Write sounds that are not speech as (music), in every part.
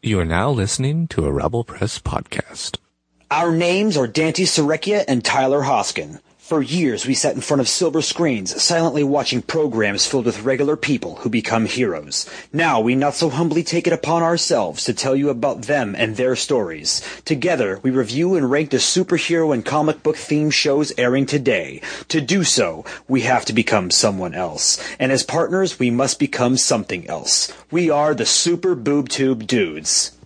You are now listening to a Rebel Press podcast. Our names are Dante Serecchia and Tyler Hoskin. For years, we sat in front of silver screens, silently watching programs filled with regular people who become heroes. Now, we not so humbly take it upon ourselves to tell you about them and their stories. Together, we review and rank the superhero and comic book themed shows airing today. To do so, we have to become someone else. And as partners, we must become something else. We are the Super Boob Tube Dudes.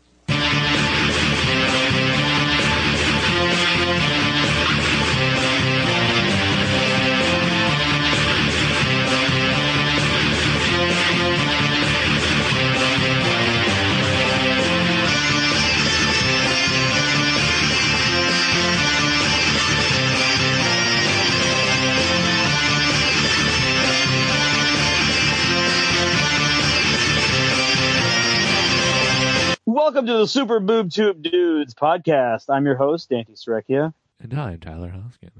Welcome to the Super Boob Tube Dudes podcast. I'm your host, Dante Serecchia. And I'm Tyler Hoskin.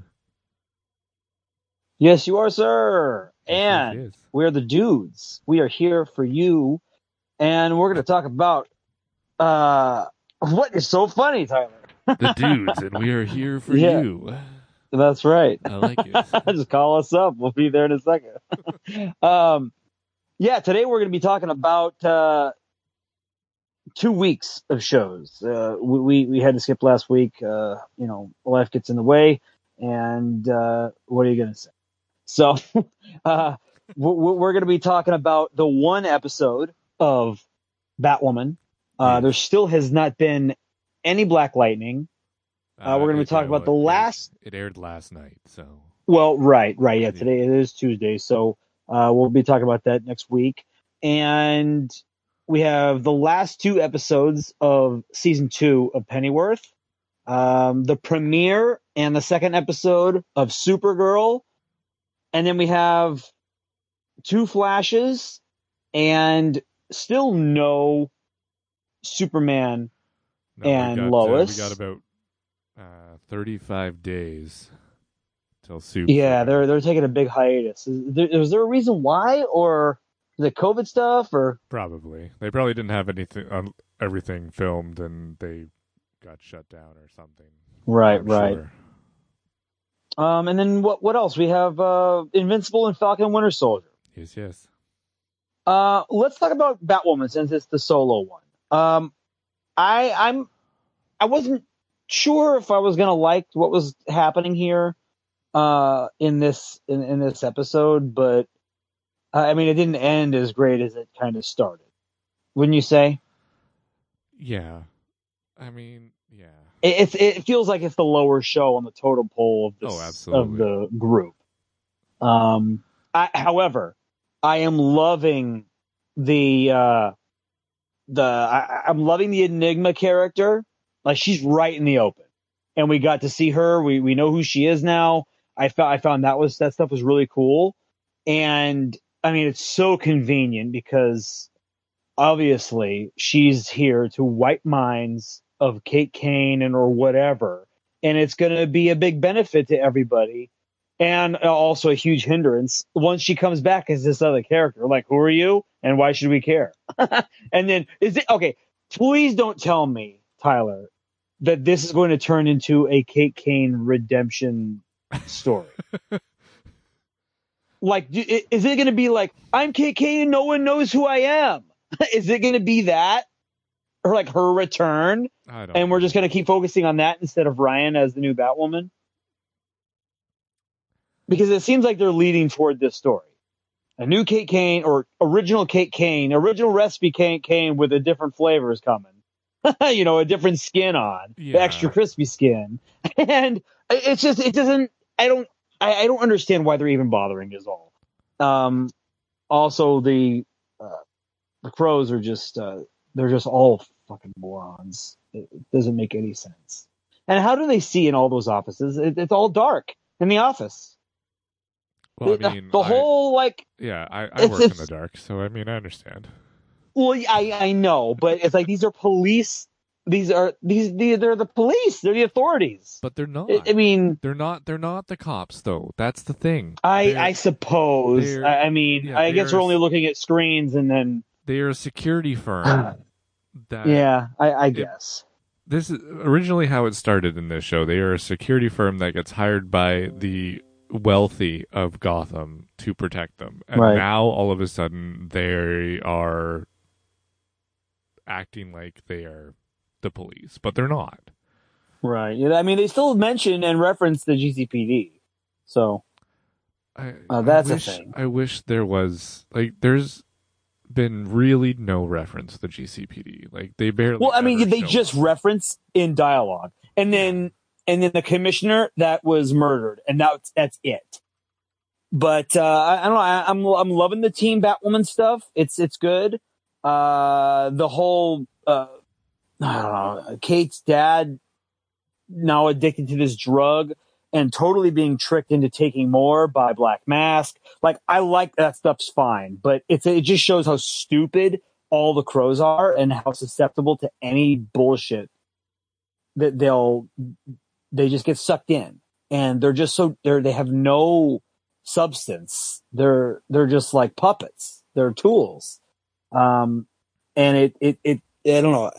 Yes, you are, sir. Yes, And we're the dudes. We are here for you. And we're going to talk about uh, what is so funny, Tyler. The dudes, and we are here for Yeah. you. That's right. I like it. (laughs) Just call us up. We'll be there in a second. (laughs) um, yeah, today we're going to be talking about uh, two weeks of shows. Uh, we, we had to skip last week. Uh, you know, life gets in the way, and uh, what are you going to say? So, (laughs) uh, we- we- we're going to be talking about the one episode of Batwoman. Uh, There still has not been any Black Lightning. Uh, we're gonna be talking about the last- It aired last night, so Well, right, right. Yeah, Yeah. today it is Tuesday, so uh, we'll be talking about that next week. And we have the last two episodes of season two of Pennyworth, um, the premiere and the second episode of Supergirl, and then we have two flashes and still no Superman. no, we And got, uh, Lois. we got about uh, 35 days till soup. Yeah, they're they're taking a big hiatus. Is there, is there a reason why, or it COVID stuff, or probably. They probably didn't have anything, um, everything filmed, and they got shut down or something. right, I'm right? sure. Um, and then what what else? We have uh, Invincible and Falcon Winter Soldier. Yes, yes. Uh, let's talk about Batwoman since it's the solo one. Um, I I'm I wasn't sure if I was gonna like what was happening here uh, in this in, in this episode, but uh, I mean it didn't end as great as it kind of started. Wouldn't you say? Yeah. I mean, yeah. it, it's it feels like it's the lower show on the totem pole of this Oh, of the group. Um, I, however, I am loving the uh, the I, I'm loving the Enigma character. Like she's right in the open, and we got to see her. We we know who she is now. I found I found that was that stuff was really cool, and I mean it's so convenient because obviously she's here to wipe minds of Kate Kane and or whatever, and it's going to be a big benefit to everybody, and also a huge hindrance once she comes back as this other character. Like, who are you, and why should we care? (laughs) and then is it okay? Please don't tell me, Tyler, that this is going to turn into a Kate Kane redemption story. (laughs) like, is it going to be like I'm Kate Kane and no one knows who I am? (laughs) is it going to be that, or like her return? I don't and we're just going to keep focusing on that instead of Ryan as the new Batwoman? Because it seems like they're leading toward this story. A new Kate Kane or original Kate Kane, original recipe Kate Kane with a different flavor is coming. (laughs) you know, a different skin on, the Yeah. extra crispy skin. (laughs) And it's just, it doesn't, I don't, I, I don't understand why they're even bothering is all. Um, also the, uh, the crows are just, uh, they're just all fucking morons. It, it doesn't make any sense. And how do they see in all those offices? It, it's all dark in the office. Well, I mean, the I- whole like, yeah, I, I work in the dark, so I mean, I understand. well, I I know, but it's like these are police. These are these, these they're the police. They're the authorities. But they're not. I, I mean, they're not. They're not the cops, though. That's the thing. I They're- I suppose. I, mean, yeah, I guess we're only looking at screens and then They're a security firm. (sighs) that Yeah, I, I guess. this is originally how it started in this show. They are a security firm that gets hired by the wealthy of Gotham to protect them. And Right. now all of a sudden they are acting like they are the police, but they're not. Right. Yeah, I mean, they still mention and reference the GCPD. So I, Uh, that's I a wish, thing. I wish there was like there's been really no reference to the GCPD. Like they barely. Well, I mean, they just up. reference in dialogue, and then and then the commissioner that was murdered, and that's that's it. But uh, I, I don't know. I, I'm I'm loving the Team Batwoman stuff. It's it's good. Uh, the whole uh, I don't know. Kate's dad now addicted to this drug and totally being tricked into taking more by Black Mask. Like I like that stuff's fine, but it's it just shows how stupid all the crows are and how susceptible to any bullshit that they'll they just get sucked in and they're just so they're they have no substance they're they're just like puppets they're tools um and it it it i don't know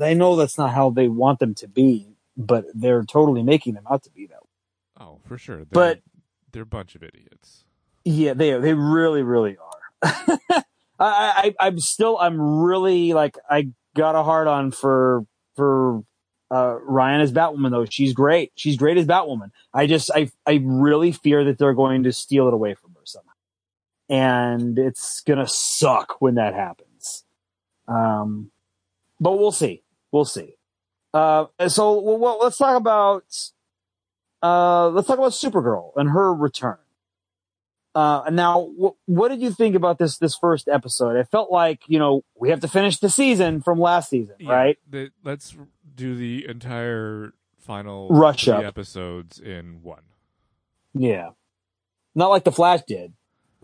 they know that's not how they want them to be but they're totally making them out to be that way Oh, for sure. They're, But- they're a bunch of idiots. Yeah, they are. they really really are. (laughs) I, I I'm still I'm really like I got a hard on for for uh, Ryan as Batwoman though. She's great. She's great as Batwoman. I just I I really fear that they're going to steal it away from her somehow, and it's gonna suck when that happens. Um, but we'll see. We'll see. Uh, so well, let's talk about uh, let's talk about Supergirl and her return. Uh, now, wh- what did you think about this this first episode? It felt like you know we have to finish the season from last season, Yeah, right? the- let's do the entire final Rush three up. episodes in one. Yeah, not like the Flash did,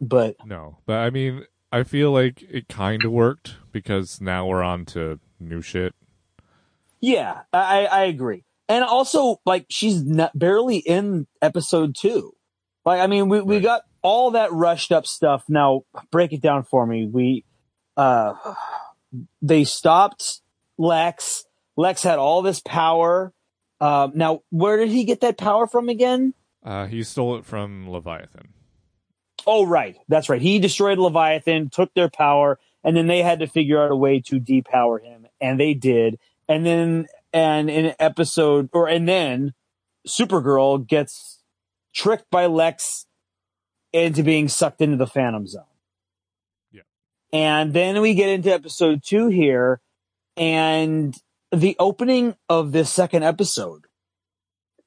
but No, but I mean, I feel like it kind of worked because now we're on to new shit. Yeah, I I agree. And also, like she's not, barely in episode two. Like, I mean, we we Right. got all that rushed up stuff. Now, break it down for me. We uh, they stopped Lex. Lex had all this power. Um, now, where did he get that power from again? Uh, he stole it from Leviathan. Oh, right. That's right. He destroyed Leviathan, took their power, and then they had to figure out a way to depower him, and they did. And then, and in episode, or and then, Supergirl gets tricked by Lex into being sucked into the Phantom Zone. Yeah. And then we get into episode two here, and the opening of this second episode,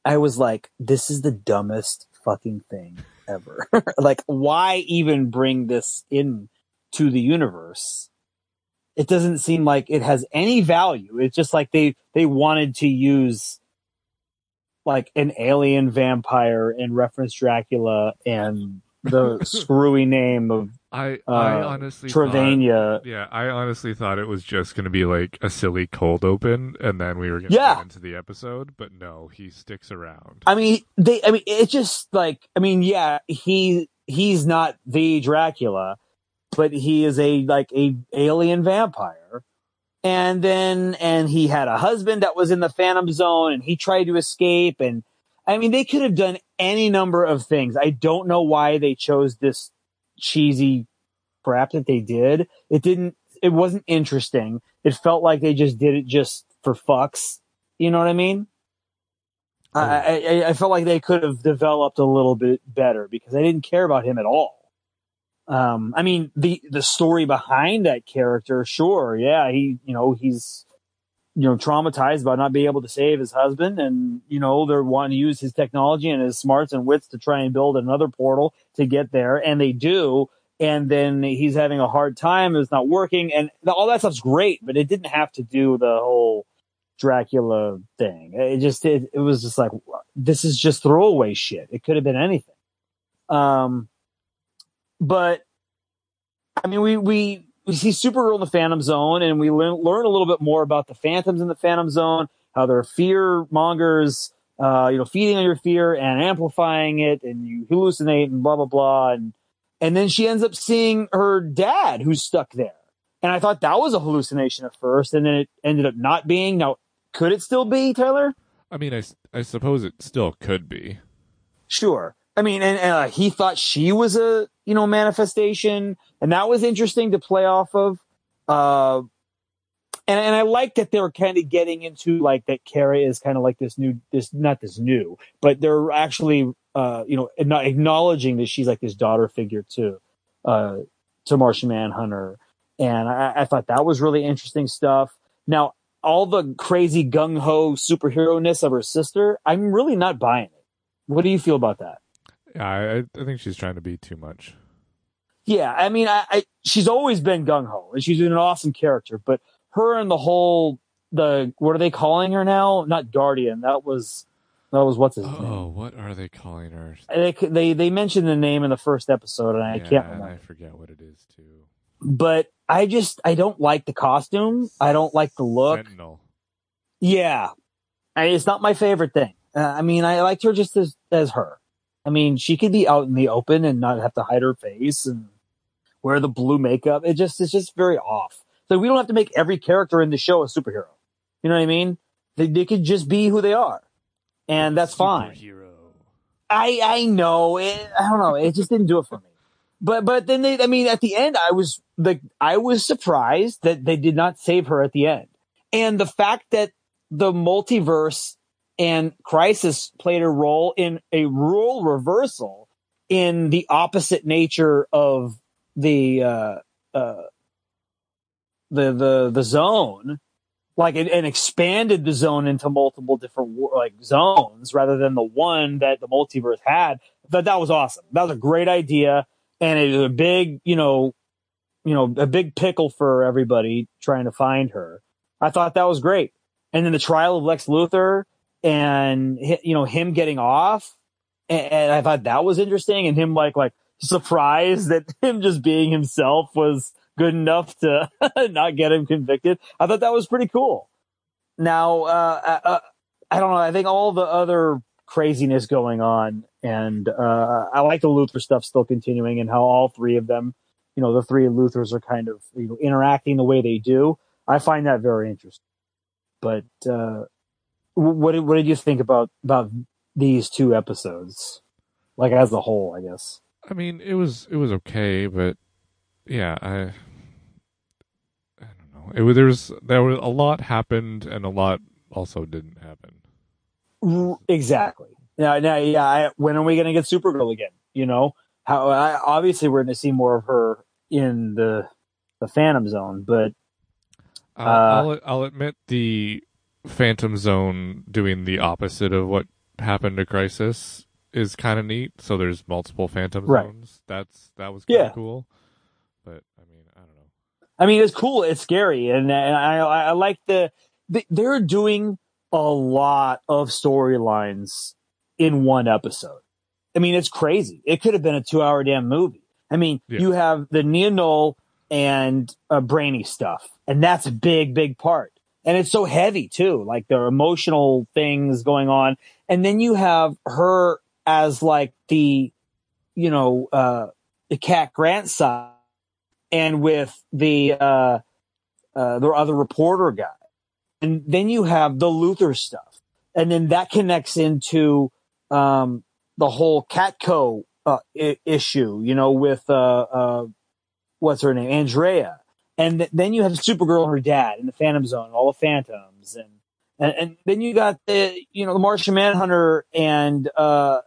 I was like, this is the dumbest fucking thing ever. (laughs) like, why even bring this in to the universe? It doesn't seem like it has any value. It's just like they, they wanted to use like an alien vampire and reference Dracula and the (laughs) screwy name of I I uh, honestly thought- yeah, I honestly thought it was just going to be like a silly cold open, and then we were going to Yeah. get into the episode. But no, he sticks around. I mean, they. I mean, it's just like. I mean, yeah, he he's not the Dracula, but he is a like a alien vampire. And then, and he had a husband that was in the Phantom Zone, and he tried to escape. And I mean, they could have done any number of things. I don't know why they chose this cheesy crap that they did. It didn't. It wasn't interesting. It felt like they just did it just for fucks. You know what I mean? I, hmm. I, I felt like they could have developed a little bit better because I didn't care about him at all. Um, I mean, the, the story behind that character, sure. Yeah. He, you know, he's, you know, traumatized by not being able to save his husband and, you know, they're wanting to use his technology and his smarts and wits to try and build another portal to get there. And they do. And then he's having a hard time. It's not working and all that stuff's great, but it didn't have to do the whole, Dracula thing. It just it, it was just like this is just throwaway shit. It could have been anything. Um, but I mean, we we we see Supergirl in the Phantom Zone, and we learn learn a little bit more about the Phantoms in the Phantom Zone, how they're fear mongers. Uh, you know, feeding on your fear and amplifying it, and you hallucinate and blah blah blah, and and then she ends up seeing her dad who's stuck there and I thought that was a hallucination at first, and then it ended up not being. Now, could it still be Tyler? I mean, I, I suppose it still could be. Sure. I mean, and, and uh, he thought she was a you know manifestation, and that was interesting to play off of. Uh, and and I like that they were kind of getting into like that. Kara is kind of like this new, this not this new, but they're actually uh, you know acknowledging that she's like this daughter figure too, uh, to Martian Manhunter, and I, I thought that was really interesting stuff. Now all the crazy gung ho superhero ness of her sister, I'm really not buying it. What do you feel about that? Yeah, I, I think she's trying to be too much. Yeah, I mean, I, I she's always been gung ho, and she's an awesome character. But her and the whole the what are they calling her now? Not Guardian. That was that was what's his oh, name. Oh, what are they calling her? They they they mentioned the name in the first episode, and I yeah, can't remember. I forget what it is too. But I just I don't like the costume. I don't like the look. Sentinel. Yeah, I, it's not my favorite thing. Uh, I mean, I liked her just as as her. I mean, she could be out in the open and not have to hide her face and wear the blue makeup. It just it's just very off. So we don't have to make every character in the show a superhero. You know what I mean? They they could just be who they are, and that's fine. Superhero. I I know. It, I don't know. It just didn't do it for me. But but then they. I mean, at the end, I was like, I was surprised that they did not save her at the end, and the fact that the multiverse and Crisis played a role in a rule reversal in the opposite nature of the uh, uh, the the the zone like and, and expanded the zone into multiple different like zones rather than the one that the multiverse had. That that was awesome. That was a great idea, and it was a big, you know, you know, a big pickle for everybody trying to find her. I thought that was great. And then the trial of Lex Luthor and you know him getting off, and, I thought that was interesting, and him like like surprised that (laughs) him just being himself was good enough to (laughs) not get him convicted. I thought that was pretty cool. Now, uh, uh, I don't know. I think all the other craziness going on, and uh, I like the Luthor stuff still continuing, and how all three of them, you know, the three Luthors are kind of you know, interacting the way they do. I find that very interesting. But uh, what did, what did you think about about these two episodes, like as a whole? I guess. I mean, it was it was okay, but yeah, I I don't know. It was there's there was a lot happened and a lot also didn't happen. Exactly. Now, now, yeah. I, when are we going to get Supergirl again? You know, how I, obviously we're going to see more of her in the the Phantom Zone, but I'll, Uh, I'll I'll admit the Phantom Zone doing the opposite of what happened to Crisis is kind of neat. So there's multiple Phantom Right. Zones. That's that was kind of Yeah. cool. But I mean, I don't know. I mean, it's cool. It's scary, and, and I, I I like the they- they're doing a lot of storylines in one episode. I mean, it's crazy. It could have been a two-hour damn movie. I mean, Yeah. you have the Neo Null and uh, Brainy stuff, and that's a big, big part. And it's so heavy too. Like there are emotional things going on, and then you have her as like the, you know, uh, the Cat Grant side and with the uh, uh, the other reporter guy, and then you have the Luthor stuff, and then that connects into um, the whole Catco uh, I- issue, you know, with uh, uh, what's her name, Andrea, and th- then you have Supergirl and her dad in the Phantom Zone, all the Phantoms, and and, and then you got the you know the Martian Manhunter and uh,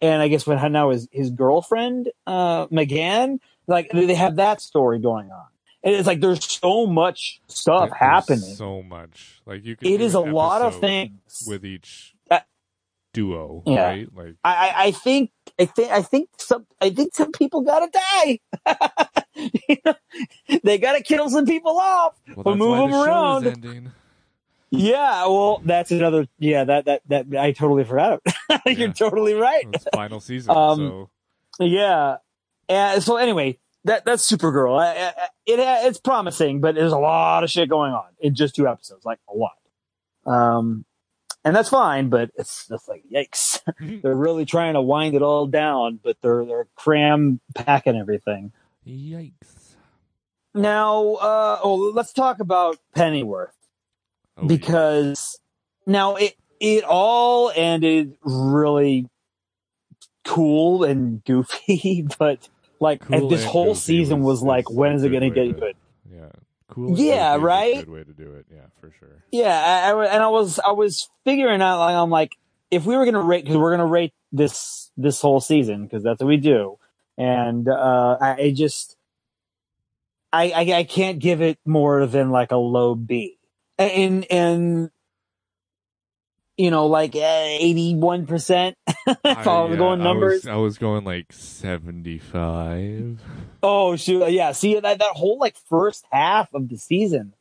and I guess what now is his girlfriend uh, M'gann like they have that story going on. And it's like there's so much stuff There's happening. So much. Like you could it is a lot of things. with each Uh, duo, yeah. right? Like I, I, I think I think I think some I think some people gotta die. (laughs) (laughs) They gotta kill some people off. well, But that's move them the around. Yeah, well, that's another. Yeah, that that that I totally forgot. (laughs) You're Yeah. totally right. Final season, Um, so Yeah. And so anyway, that that's Supergirl. I- I- It it's promising, but there's a lot of shit going on in just two episodes, like a lot. Um, and that's fine, but it's just like yikes. (laughs) they're really trying to wind it all down, but they're they're cram packing everything. Yikes. Now, uh, oh, let's talk about Pennyworth Oh, yeah. because now it it all ended really cool and goofy, (laughs) but like Cool this whole season was, like, is when is it going to get to- good? Yeah, cool. Yeah, goofy is a right? Good way to do it. Yeah, for sure. Yeah, I, I, and I was I was figuring out like I'm like if we were gonna rate because we're gonna rate this this whole season because that's what we do, and uh, I, I just I, I I can't give it more than like a low B, and and you know like eighty one percent (laughs) if I going I numbers. was, I was going like seventy-five. Oh shoot! Yeah, see that that whole like first half of the season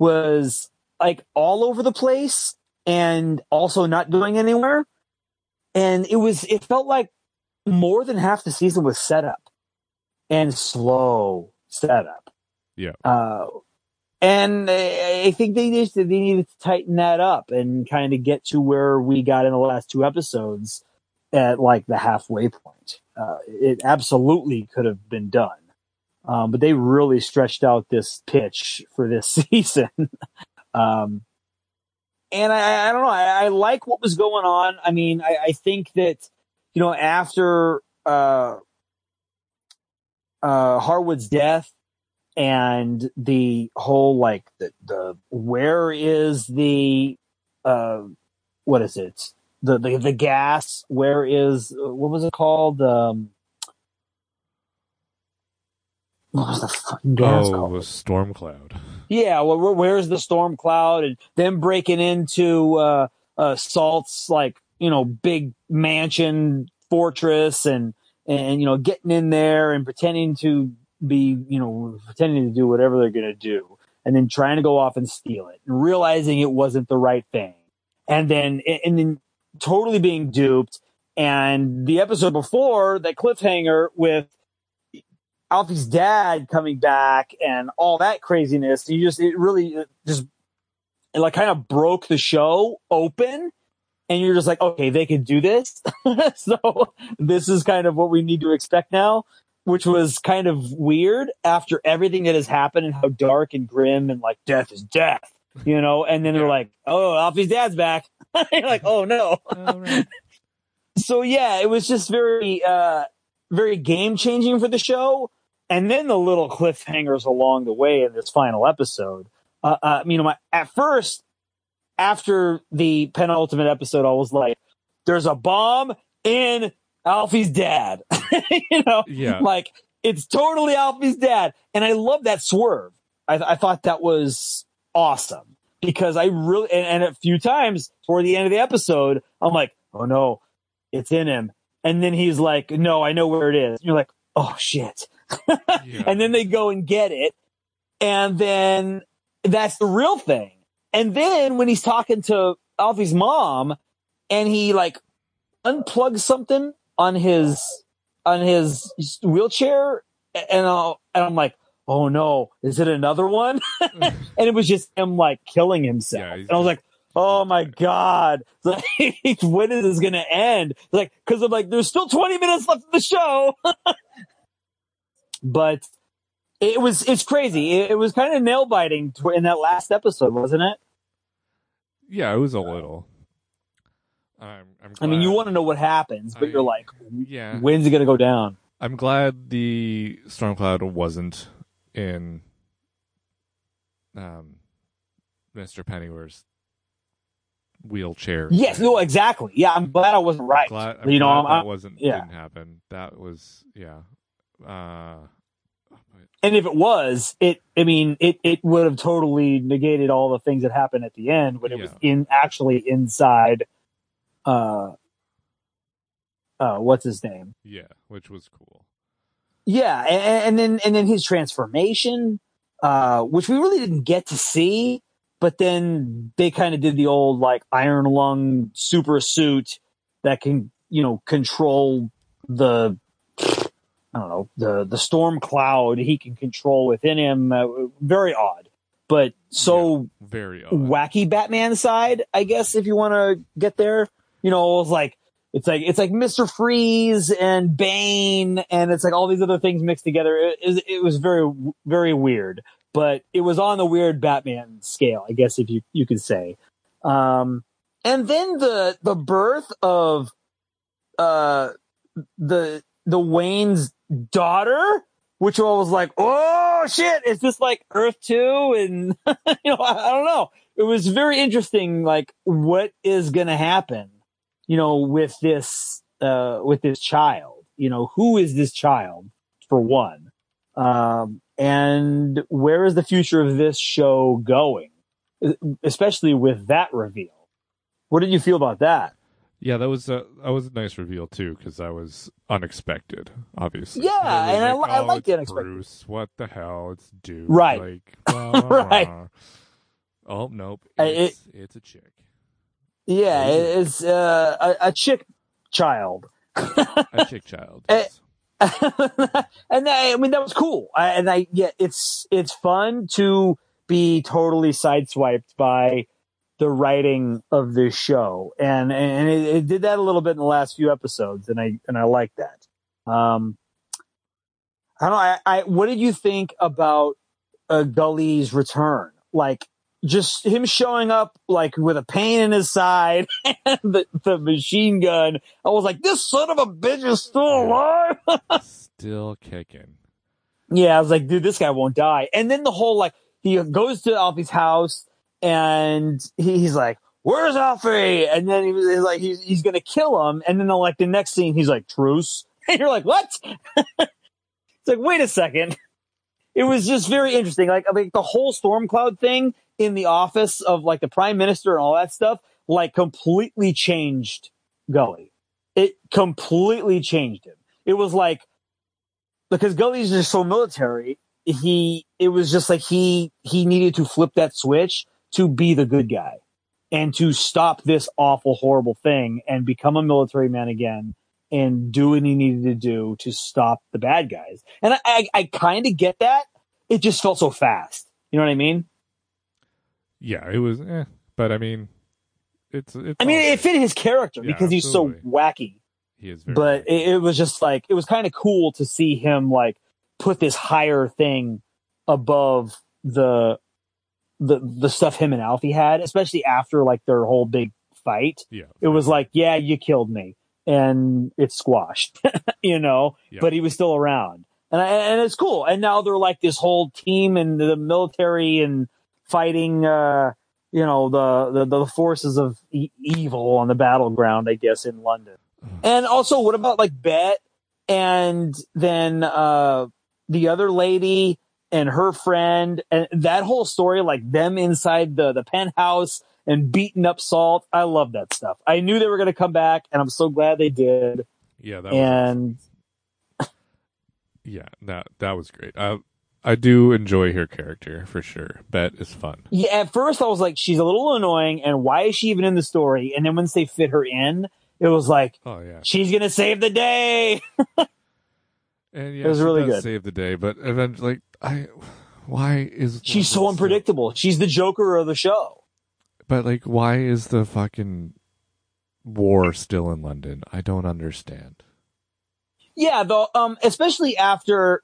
was like all over the place and also not going anywhere. And it was it felt like more than half the season was setup and slow setup. Yeah. Uh, and I think they just they needed to tighten that up and kind of get to where we got in the last two episodes at like the halfway point. Uh, it absolutely could have been done. Um, but they really stretched out this pitch for this (laughs) season. um, and I, I don't know. I, I like what was going on. I mean, I, I think that, you know, after, uh, uh, Harwood's death and the whole, like, the, the, where is the, uh, what is it? The, the, the gas, where is, what was it called? Um, what was the fucking gas oh, called? storm cloud. Yeah, well, where's the storm cloud and them breaking into uh, uh, Salt's like you know big mansion fortress and and you know getting in there and pretending to be you know pretending to do whatever they're gonna do and then trying to go off and steal it and realizing it wasn't the right thing and then and then totally being duped and the episode before that cliffhanger with Alfie's dad coming back and all that craziness. You just, it really just, it like kind of broke the show open and you're just like, okay, they can do this. (laughs) so this is kind of what we need to expect now, which was kind of weird after everything that has happened and how dark and grim and like death is death, you know? And then they're like, oh, Alfie's dad's back. (laughs) you're like, oh no (laughs) so yeah, it was just very, uh, very game changing for the show. And then the little cliffhangers along the way in this final episode. Uh, uh, you know, my, at first, after the penultimate episode, I was like, there's a bomb in Alfie's dad. (laughs) you know, Yeah. like it's totally Alfie's dad. And I love that swerve. I, I thought that was awesome because I really, and, and a few times toward the end of the episode, I'm like, oh no, it's in him. And then he's like, no, I know where it is. And you're like, oh shit. (laughs) Yeah. And then they go and get it. And then that's the real thing. And then when he's talking to Alfie's mom and he like unplugs something on his, on his wheelchair and, I'll, and I'm like, oh no, is it another one? (laughs) and it was just him like killing himself. Yeah, and I was like, oh my God. (laughs) Like, when is this going to end? Like, cause I'm like, there's still 20 minutes left of the show. (laughs) but it was, it's crazy. It, it was kind of nail biting in that last episode, wasn't it? yeah, it was a little. I'm, I'm I mean, you want to know what happens, but I- you're like, Yeah, when's it going to go down? I'm glad the storm cloud wasn't in um, Mr. Pennyworth's wheelchair. Yes, no, exactly. Yeah, I'm glad I wasn't right. Glad, I'm you know, that I'm- wasn't yeah. didn't happen. That was yeah. Uh, and if it was, it, I mean, it, it would have totally negated all the things that happened at the end when it was in actually inside, uh, uh, what's his name? yeah, which was cool. Yeah. And, and then, and then his transformation, uh, which we really didn't get to see, but then they kind of did the old like iron lung super suit that can, you know, control the, I don't know, the, the storm cloud he can control within him. Uh, very odd, but so Very odd. wacky Batman side, I guess, if you want to get there. You know, it was like it's like it's like Mister Freeze and Bane, and it's like all these other things mixed together. It, it, it was very very weird, but it was on the weird Batman scale, I guess if you you could say. Um, and then the the birth of uh the the Wayne's daughter, which I was like, oh shit, is this like Earth Two? And (laughs) you know, I, I don't know. It was very interesting. Like, what is going to happen? You know, with this uh with this child. You know, who is this child for one? Um, and where is the future of this show going? Especially with that reveal. What did you feel about that? Yeah, that was a that was a nice reveal too because that was unexpected. Obviously, Yeah, It was and I, like, I oh, like the unexpected. Bruce, what the hell? It's dude. Right. Like, (laughs) blah, Right. blah. Oh nope, it's, it's a chick. Yeah, Ooh. it's uh, a, a chick child. A chick child. (laughs) Eh, and (laughs) I, I mean that was cool. I, and I yeah, it's it's fun to be totally sideswiped by the writing of this show, and and it, it did that a little bit in the last few episodes, and I and I like that. Um, I don't know. I, I what did you think about uh, Gully's return? Like just him showing up like with a pain in his side (laughs) and the, the machine gun. I was like, this son of a bitch is still alive. (laughs) Still kicking. Yeah, I was like, dude, this guy won't die. And then the whole like he goes to Alfie's house and he, he's like, "Where's Alfie?" And then he was like, he's he's gonna kill him. And then the, like the next scene, he's like, "Truce," (laughs) and you're like, "What?" (laughs) it's like, wait a second. It was just very interesting. Like, mean, the whole storm cloud thing in the office of like the prime minister and all that stuff, like completely changed Gully. It completely changed him. It was like because Gully's just so military. He, it was just like he, he needed to flip that switch to be the good guy and to stop this awful, horrible thing and become a military man again and do what he needed to do to stop the bad guys. And I, I, I kind of get that. It just felt so fast. You know what I mean? Yeah, it was. Eh, but I mean, it's. it's I mean, it fit his character Yeah, because he's so wacky. He is very. but it, it was just like it was kind of cool to see him like put this higher thing above the the the stuff him and Alfie had, especially after like their whole big fight. yeah, It was like, yeah, you killed me, and it's squashed, (laughs) you know. Yeah. But he was still around, and I, and it's cool. And now they're like this whole team and the military and fighting. uh you know the, the the forces of e- evil on the battleground, I guess, in London. And also, what about like Bet and then uh the other lady and her friend and that whole story, like them inside the the penthouse and beating up Salt. I love that stuff. I knew they were going to come back, and I'm so glad they did. yeah, that was And (laughs) yeah, that that was great. I I do enjoy her character for sure. Bet is fun. yeah, at first I was like, she's a little annoying, and why is she even in the story? And then once they fit her in, it was like Oh yeah, she's gonna save the day. (laughs) and yeah, It was really good. Save the day, but eventually, I why is She's so unpredictable. She's the Joker of the show. But like, why is the fucking war still in London? I don't understand. Yeah, though, um, especially after,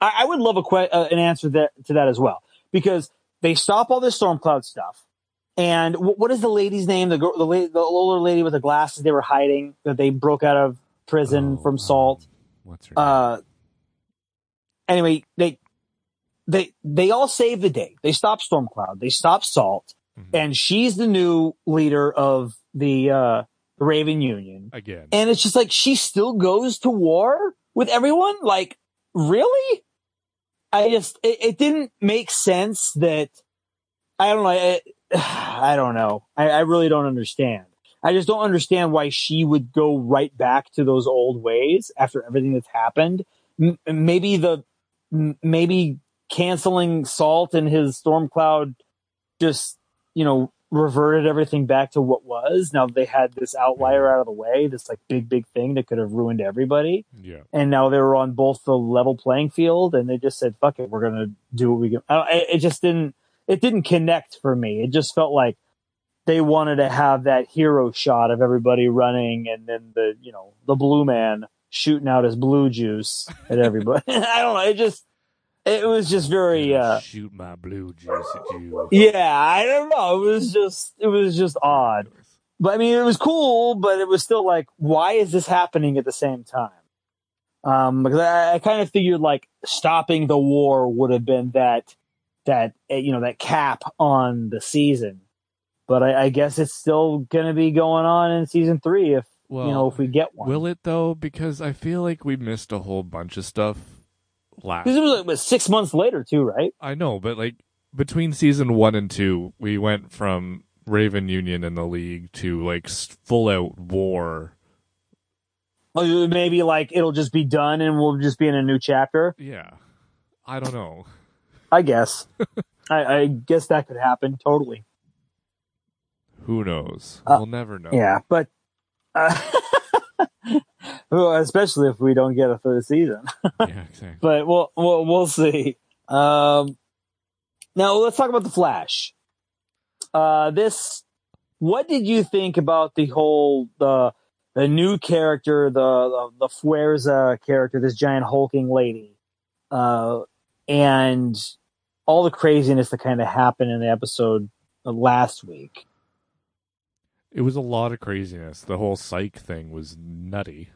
I, I would love a que- uh, an answer that, to that as well because they stop all this storm cloud stuff. And wh- what is the lady's name? The girl, the, la- the older lady with the glasses they were hiding that they broke out of prison Oh, from Salt. What's her? Uh, anyway, they they they all save the day. They stop Stormcloud. They stop Salt? Mhm. and she's the new leader of the uh, Raven Union. Again, And it's just like she still goes to war with everyone. Like, really? I just it, it didn't make sense that I don't know. It, (sighs) I don't know. I, I really don't understand. I just don't understand why she would go right back to those old ways after everything that's happened. M- maybe the m- maybe canceling Salt and his Stormcloud just you know reverted everything back to what was. Now they had this outlier out of the way, this like big big thing that could have ruined everybody yeah, and now they were on both the level playing field and they just said fuck it we're gonna do what we can I, it it just didn't it didn't connect for me it just felt like they wanted to have that hero shot of everybody running and then the you know the blue man shooting out his blue juice at everybody. (laughs) I don't know. It just it was just very uh shoot my blue juice at you. yeah, I don't know. It was just it was just odd. But I mean it was cool, but it was still like why is this happening at the same time? Um because I, I kind of figured like stopping the war would have been that that eh, you know that cap on the season. But I, I guess it's still going to be going on in season 3 if Well, you know if we get one. Will it though? Because I feel like we missed a whole bunch of stuff last. Because it was like six months later, too, right? I know, but like between season one and two, we went from Raven Union in the league to like full out war. Maybe like it'll just be done and we'll just be in a new chapter. Yeah, I don't know. I guess. (laughs) I, I guess that could happen totally. Who knows? Uh, we'll never know. Yeah, but uh, (laughs) well, especially if we don't get a third season. (laughs) yeah, exactly. but we'll we'll, we'll see. Um, now let's talk about the Flash. Uh, this, what did you think about the whole the the new character, the the, the Fuerza character, this giant hulking lady, uh, and all the craziness that kind of happened in the episode last week? It was a lot of craziness. The whole psych thing was nutty.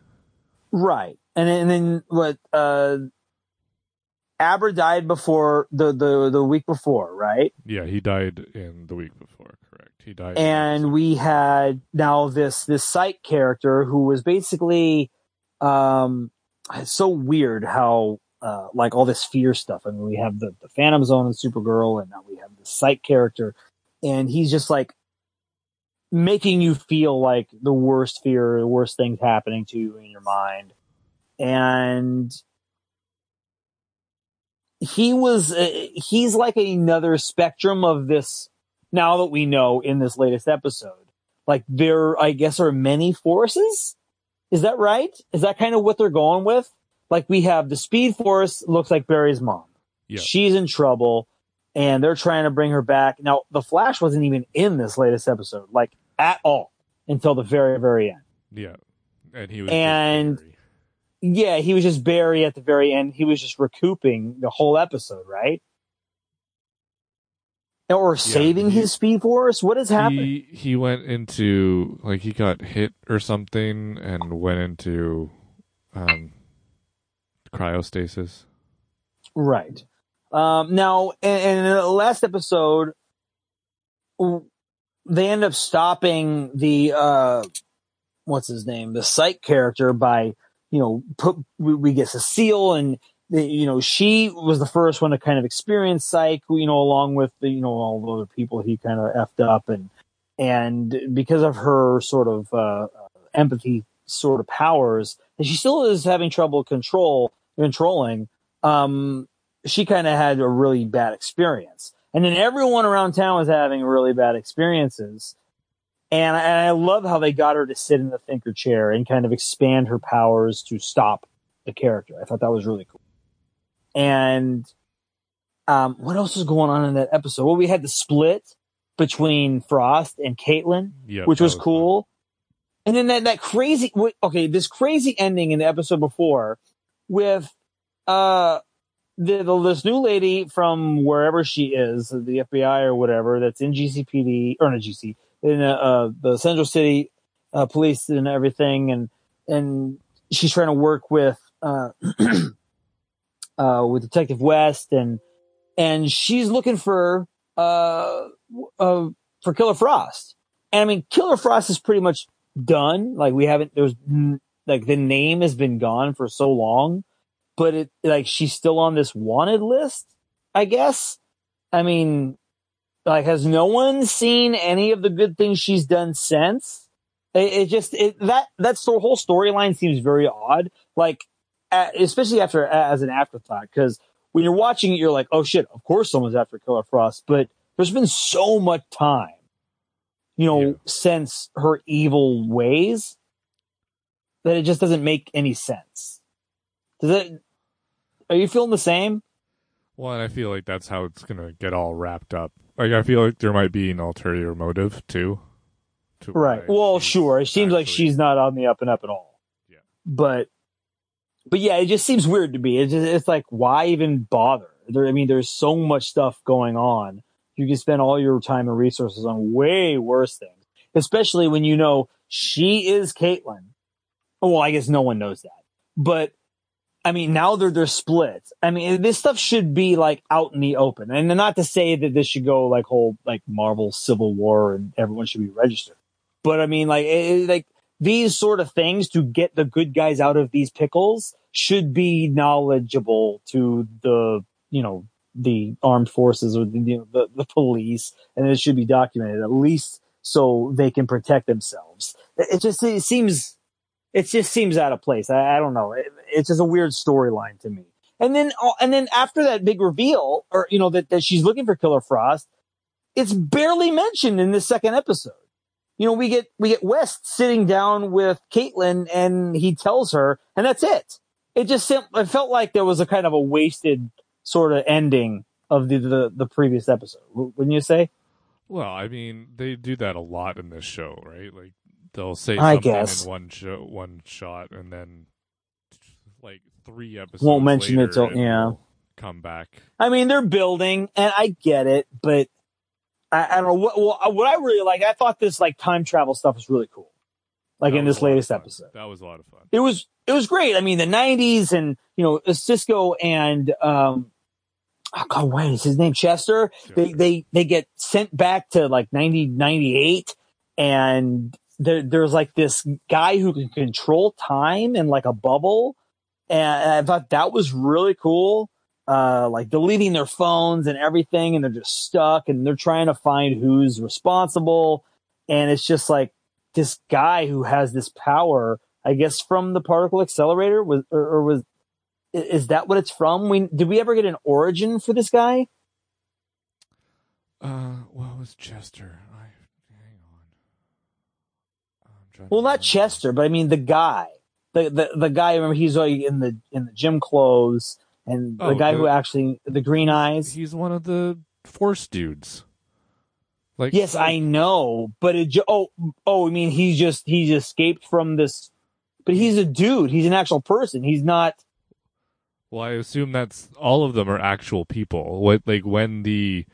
Right. And then, and then what, uh, Aber died before the, the, the week before, right? Yeah, he died in the week before. Correct. He died. And we had now this, this psych character who was basically, um, so weird how, uh, like all this fear stuff. I mean, we have the, the Phantom Zone and Supergirl, and now we have the psych character, and he's just like making you feel like the worst fear, the worst things happening to you in your mind. And he was, uh, he's like another spectrum of this now that we know in this latest episode. Like there, I guess, are many forces. Is that right? Is that kind of what they're going with? Like we have the Speed Force, looks like Barry's mom. Yeah. She's in trouble and they're trying to bring her back. Now, the Flash wasn't even in this latest episode, like at all until the very, very end. Yeah, and he was. And- Yeah, he was just Barry at the very end. He was just recouping the whole episode, right? Or saving he- his Speed Force? What is happening? he he went into like he got hit or something and went into um cryostasis. Right. Um, now, in, in the last episode, they end up stopping the, uh, what's his name? The psych character by, you know, put, we, we get Cecile and, you know, she was the first one to kind of experience psych, you know, along with the, you know, all the other people he kind of effed up and, and because of her sort of, uh, empathy sort of powers, and she still is having trouble control, controlling, um, she kind of had a really bad experience. And then everyone around town was having really bad experiences. And I, and I love how they got her to sit in the thinker chair and kind of expand her powers to stop the character. I thought that was really cool. And um, what else was going on in that episode? Well, we had the split between Frost and Caitlin Yeah, which was, fun. cool. And then that, that crazy, okay, this crazy ending in the episode before with, uh, the, the, this new lady from wherever she is, the FBI or whatever, that's in GCPD, or not GC, in, uh, uh, the Central City, uh, police and everything. And, and she's trying to work with, uh, (clears throat) uh, with Detective West and, and she's looking for, uh, uh, for Killer Frost. And I mean, Killer Frost is pretty much done. Like we haven't, there's like the name has been gone for so long, but it, like she's still on this wanted list, I guess. I mean, like has no one seen any of the good things she's done since? It, it just, it, that, that's the whole storyline seems very odd. Like, especially after, as an afterthought, because when you're watching it, you're like, oh shit, of course someone's after Killer Frost, but there's been so much time you know, Yeah. since her evil ways that it just doesn't make any sense. Does it? Are you feeling the same? Well, and I feel like that's how it's gonna get all wrapped up Like I feel like there might be an ulterior motive too. to Right. Well, sure. It seems like she's not on the up and up at all. Yeah. But, but yeah, it just seems weird to me. It's just, it's like, why even bother? There, I mean, there's so much stuff going on. You can spend all your time and resources on way worse things, especially when you know she is Caitlin. Well, I guess no one knows that, but I mean, now they're they're split. I mean, this stuff should be like out in the open, and not to say that this should go like whole like Marvel Civil War and everyone should be registered, but I mean, like it, like these sort of things to get the good guys out of these pickles should be knowledgeable to the you know the armed forces or the you know, the, the police, and it should be documented at least so they can protect themselves. It just it seems it just seems out of place. I, I don't know. It, it's just a weird storyline to me. And then, uh, and then after that big reveal, or you know that, that she's looking for Killer Frost, it's barely mentioned in this second episode. You know, we get we get West sitting down with Caitlin, and he tells her, and that's it. It just it felt like there was a kind of a wasted sort of ending of the the, the previous episode. Wouldn't you say? Well, I mean, they do that a lot in this show, right? Like they'll say I something guess. in one show, one shot, and then like three episodes Won't mention it till- yeah. come back. I mean, they're building, and I get it, but I, I don't know what what what I really like. I thought this like time travel stuff was really cool, like That in this a lot of latest episode. That was a lot of fun. It was it was great. I mean, the '90s and you know Cisco and um, oh God, what is his name? Chester. They Chester. they they get sent back to like 1998, and there, there's like this guy who can control time in like a bubble, and I thought that was really cool. Uh, like deleting their phones and everything, and they're just stuck, and they're trying to find who's responsible, and it's just like this guy who has this power. I guess from the particle accelerator was, or, or was, is that what it's from? We did we ever get an origin for this guy? Uh, what was Chester? I hang on. I'm trying to Well, not. Chester, but I mean the guy, the the the guy. Remember, he's like in the in the gym clothes, and the Oh, guy the- who actually the green eyes. He's one of the Force dudes. Like Yes, I know, but it. Oh, oh, I mean, he's just he's escaped from this, but he's a dude. He's an actual person. He's not. Well, I assume that's all of them are actual people. What like when the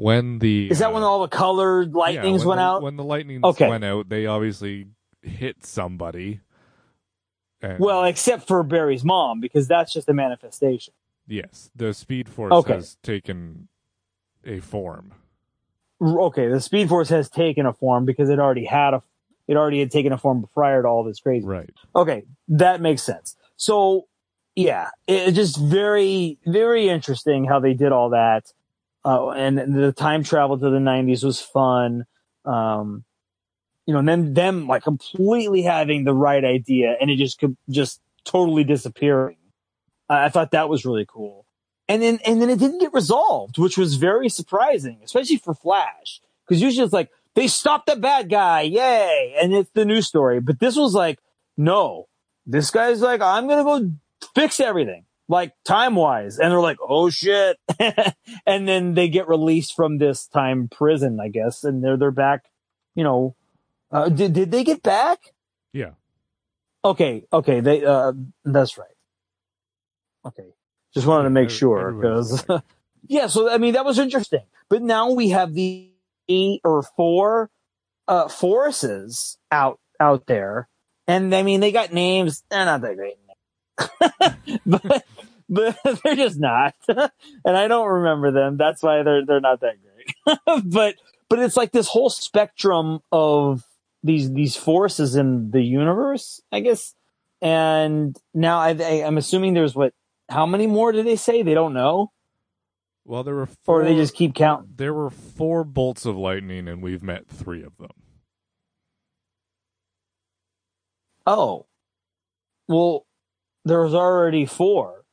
when the Is that uh, when all the colored yeah, lightnings when went the- out? When the lightnings Okay. went out, they obviously hit somebody. And Well, except for Barry's mom, because that's just a manifestation. yes, the Speed Force Okay. has taken a form. Okay, the Speed Force has taken a form because it already had a, it already had taken a form prior to all this crazy. Right. Okay, that makes sense. So, yeah, it's just very, very interesting how they did all that. Uh, and the time travel to the '90s was fun. Um, you know, and then them like completely having the right idea and it just could just totally disappearing. I I thought that was really cool. And then, and then it didn't get resolved, which was very surprising, especially for Flash. Cause usually it's like, they stopped the bad guy. Yay. And it's the new story. But this was like, no, this guy's like, I'm to go fix everything, like time wise. And they're like, oh shit. (laughs) and then they get released from this time prison, I guess. And they're, they're back, you know, uh, did, did they get back? Yeah. Okay. Okay. They, uh, that's right. Okay. Just wanted to make sure because, (laughs) yeah. So, I mean, that was interesting, but now we have the eight or four, uh, forces out, out there. And I mean, they got names. They're not that great. (laughs) but, but (laughs) they're just not. (laughs) and I don't remember them. That's why they're, they're not that great. but, but it's like this whole spectrum of these, these forces in the universe, I guess. And now I, I, I'm assuming there's what, how many more do they say? They don't know. Well, there were four, Or they just keep counting. there were four bolts of lightning, and we've met three of them. Oh, well, there was already four.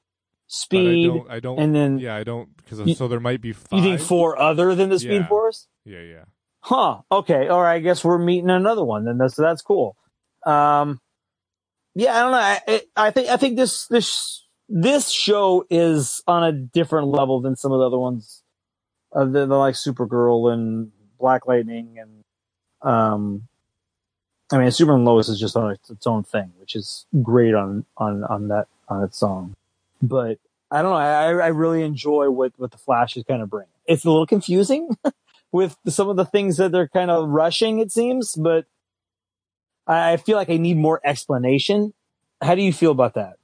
But I Speed, don't. I don't. and then yeah, I don't because so there might be five. you think four other than the Speed Yeah. Force? Yeah, yeah. Huh. Okay. All right. I guess we're meeting another one then. That's that's cool. Um, yeah. I don't know. I, I- I think I think this this this show is on a different level than some of the other ones uh, the, the like Supergirl and Black Lightning and um, I mean, Superman Lois is just on its, own thing, which is great on on on that on its own. But I don't know. I I really enjoy what what the Flash is kind of bringing. It's a little confusing (laughs) with some of the things that they're kind of rushing. It seems, but I, I feel like I need more explanation. How do you feel about that?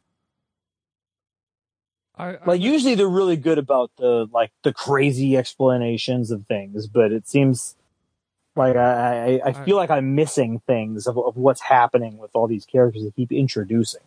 I, I Like usually they're really good about the like the crazy explanations of things, but it seems like I I, I feel like I'm missing things of, of what's happening with all these characters they keep introducing.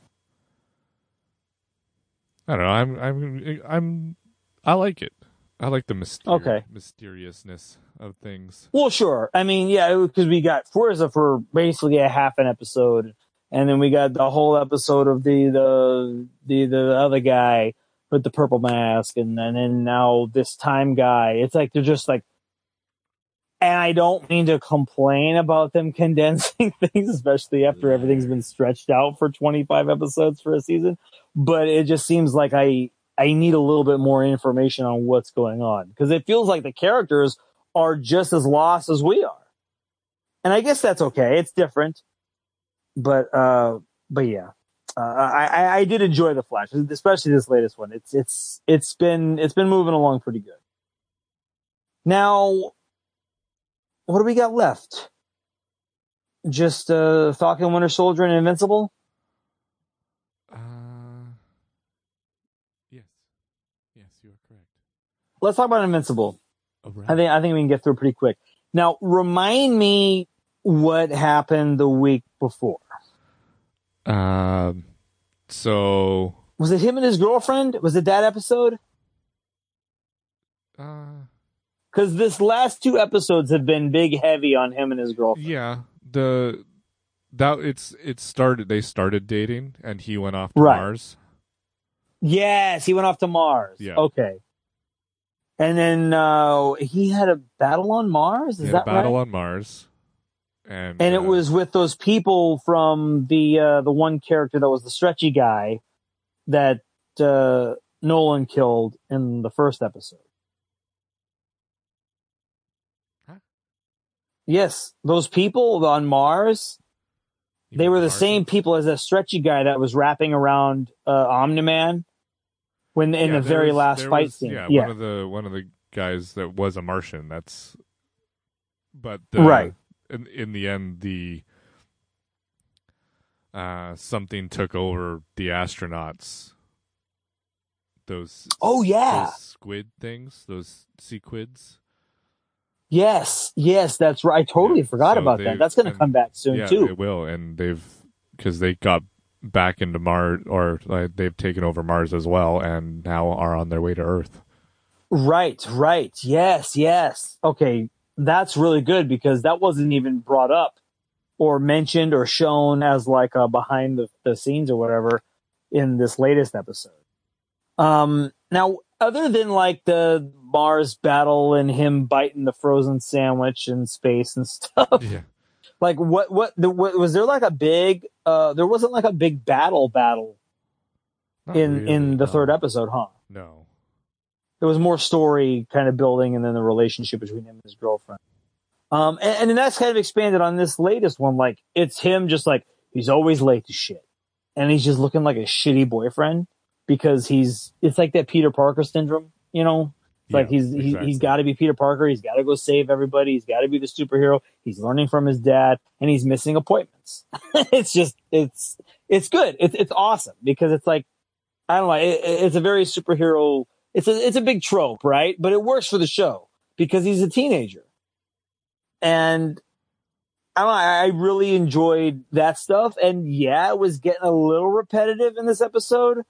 I don't know. I'm I'm I'm I like it. I like the myster- Okay. mysteriousness of things. Well, sure. I mean, yeah, because we got Fuerza for basically a half an episode, and then we got the whole episode of the the the the other guy with the purple mask, and, and then now this time guy. It's like they're just like, and I don't mean to complain about them (laughs) condensing things, especially after everything's been stretched out for twenty five episodes for a season. But it just seems like I I need a little bit more information on what's going on because it feels like the characters are just as lost as we are. And I guess that's okay. It's different. But, uh, but yeah, uh, I, I, I did enjoy the Flash, especially this latest one. It's, it's, it's been, it's been moving along pretty good. Now, what do we got left? Just, uh, Falcon Winter Soldier and Invincible? Uh, yes, yes, you are correct. Let's talk about Invincible. Right. I think I think we can get through pretty quick. Now, remind me what happened the week before. Um, so Was it him and his girlfriend? Was it that episode? uh, Because this last two episodes have been big heavy on him and his girlfriend. yeah, the that it's it started. They started dating, and he went off to Right. Mars. Yes, he went off to Mars. Yeah. Okay. And then uh, he had a battle on Mars. Is that a battle right? on Mars, and and it uh, was with those people from the uh, the one character that was the stretchy guy that uh, Nolan killed in the first episode. Yes, those people on Mars, he they were the Martian. same people as that stretchy guy that was wrapping around uh, Omni Man when in Yeah, the there very was- last there fight was- scene. Yeah, Yeah, one of the one of the guys that was a Martian. That's but the, Right. In, in the end, the uh, something took over the astronauts. Those Oh, yeah. those squid things, those sequids. Yes, yes, that's right. I totally Yeah, forgot so about that. That's going to come back soon yeah, too. it will, and they've because they got back into Mars, or like, they've taken over Mars as well, and now are on their way to Earth. Right, right. Yes, yes. Okay, that's really good because that wasn't even brought up or mentioned or shown as like a behind the, the scenes or whatever in this latest episode. Um, now, other than like the Mars battle and him biting the frozen sandwich in space and (laughs) stuff, Yeah. like what, what, the, what was there like a big, uh, there wasn't like a big battle battle Not in, really, in the no. third episode, huh? No. there was more story kind of building and then the relationship between him and his girlfriend. Um, and, and then that's kind of expanded on this latest one. Like it's him just like, he's always late to shit. And he's just looking like a shitty boyfriend because he's, it's like that Peter Parker syndrome, you know? It's like Yeah, he's, he, exactly. he's gotta be Peter Parker. He's gotta go save everybody. He's gotta be the superhero. He's learning from his dad and he's missing appointments. (laughs) it's just, it's, it's good. It's, it's awesome because it's like, I don't know. It, it's a very superhero it's a it's a big trope, right? But it works for the show because he's a teenager, and I don't know, I I really enjoyed that stuff. And yeah, it was getting a little repetitive in this episode,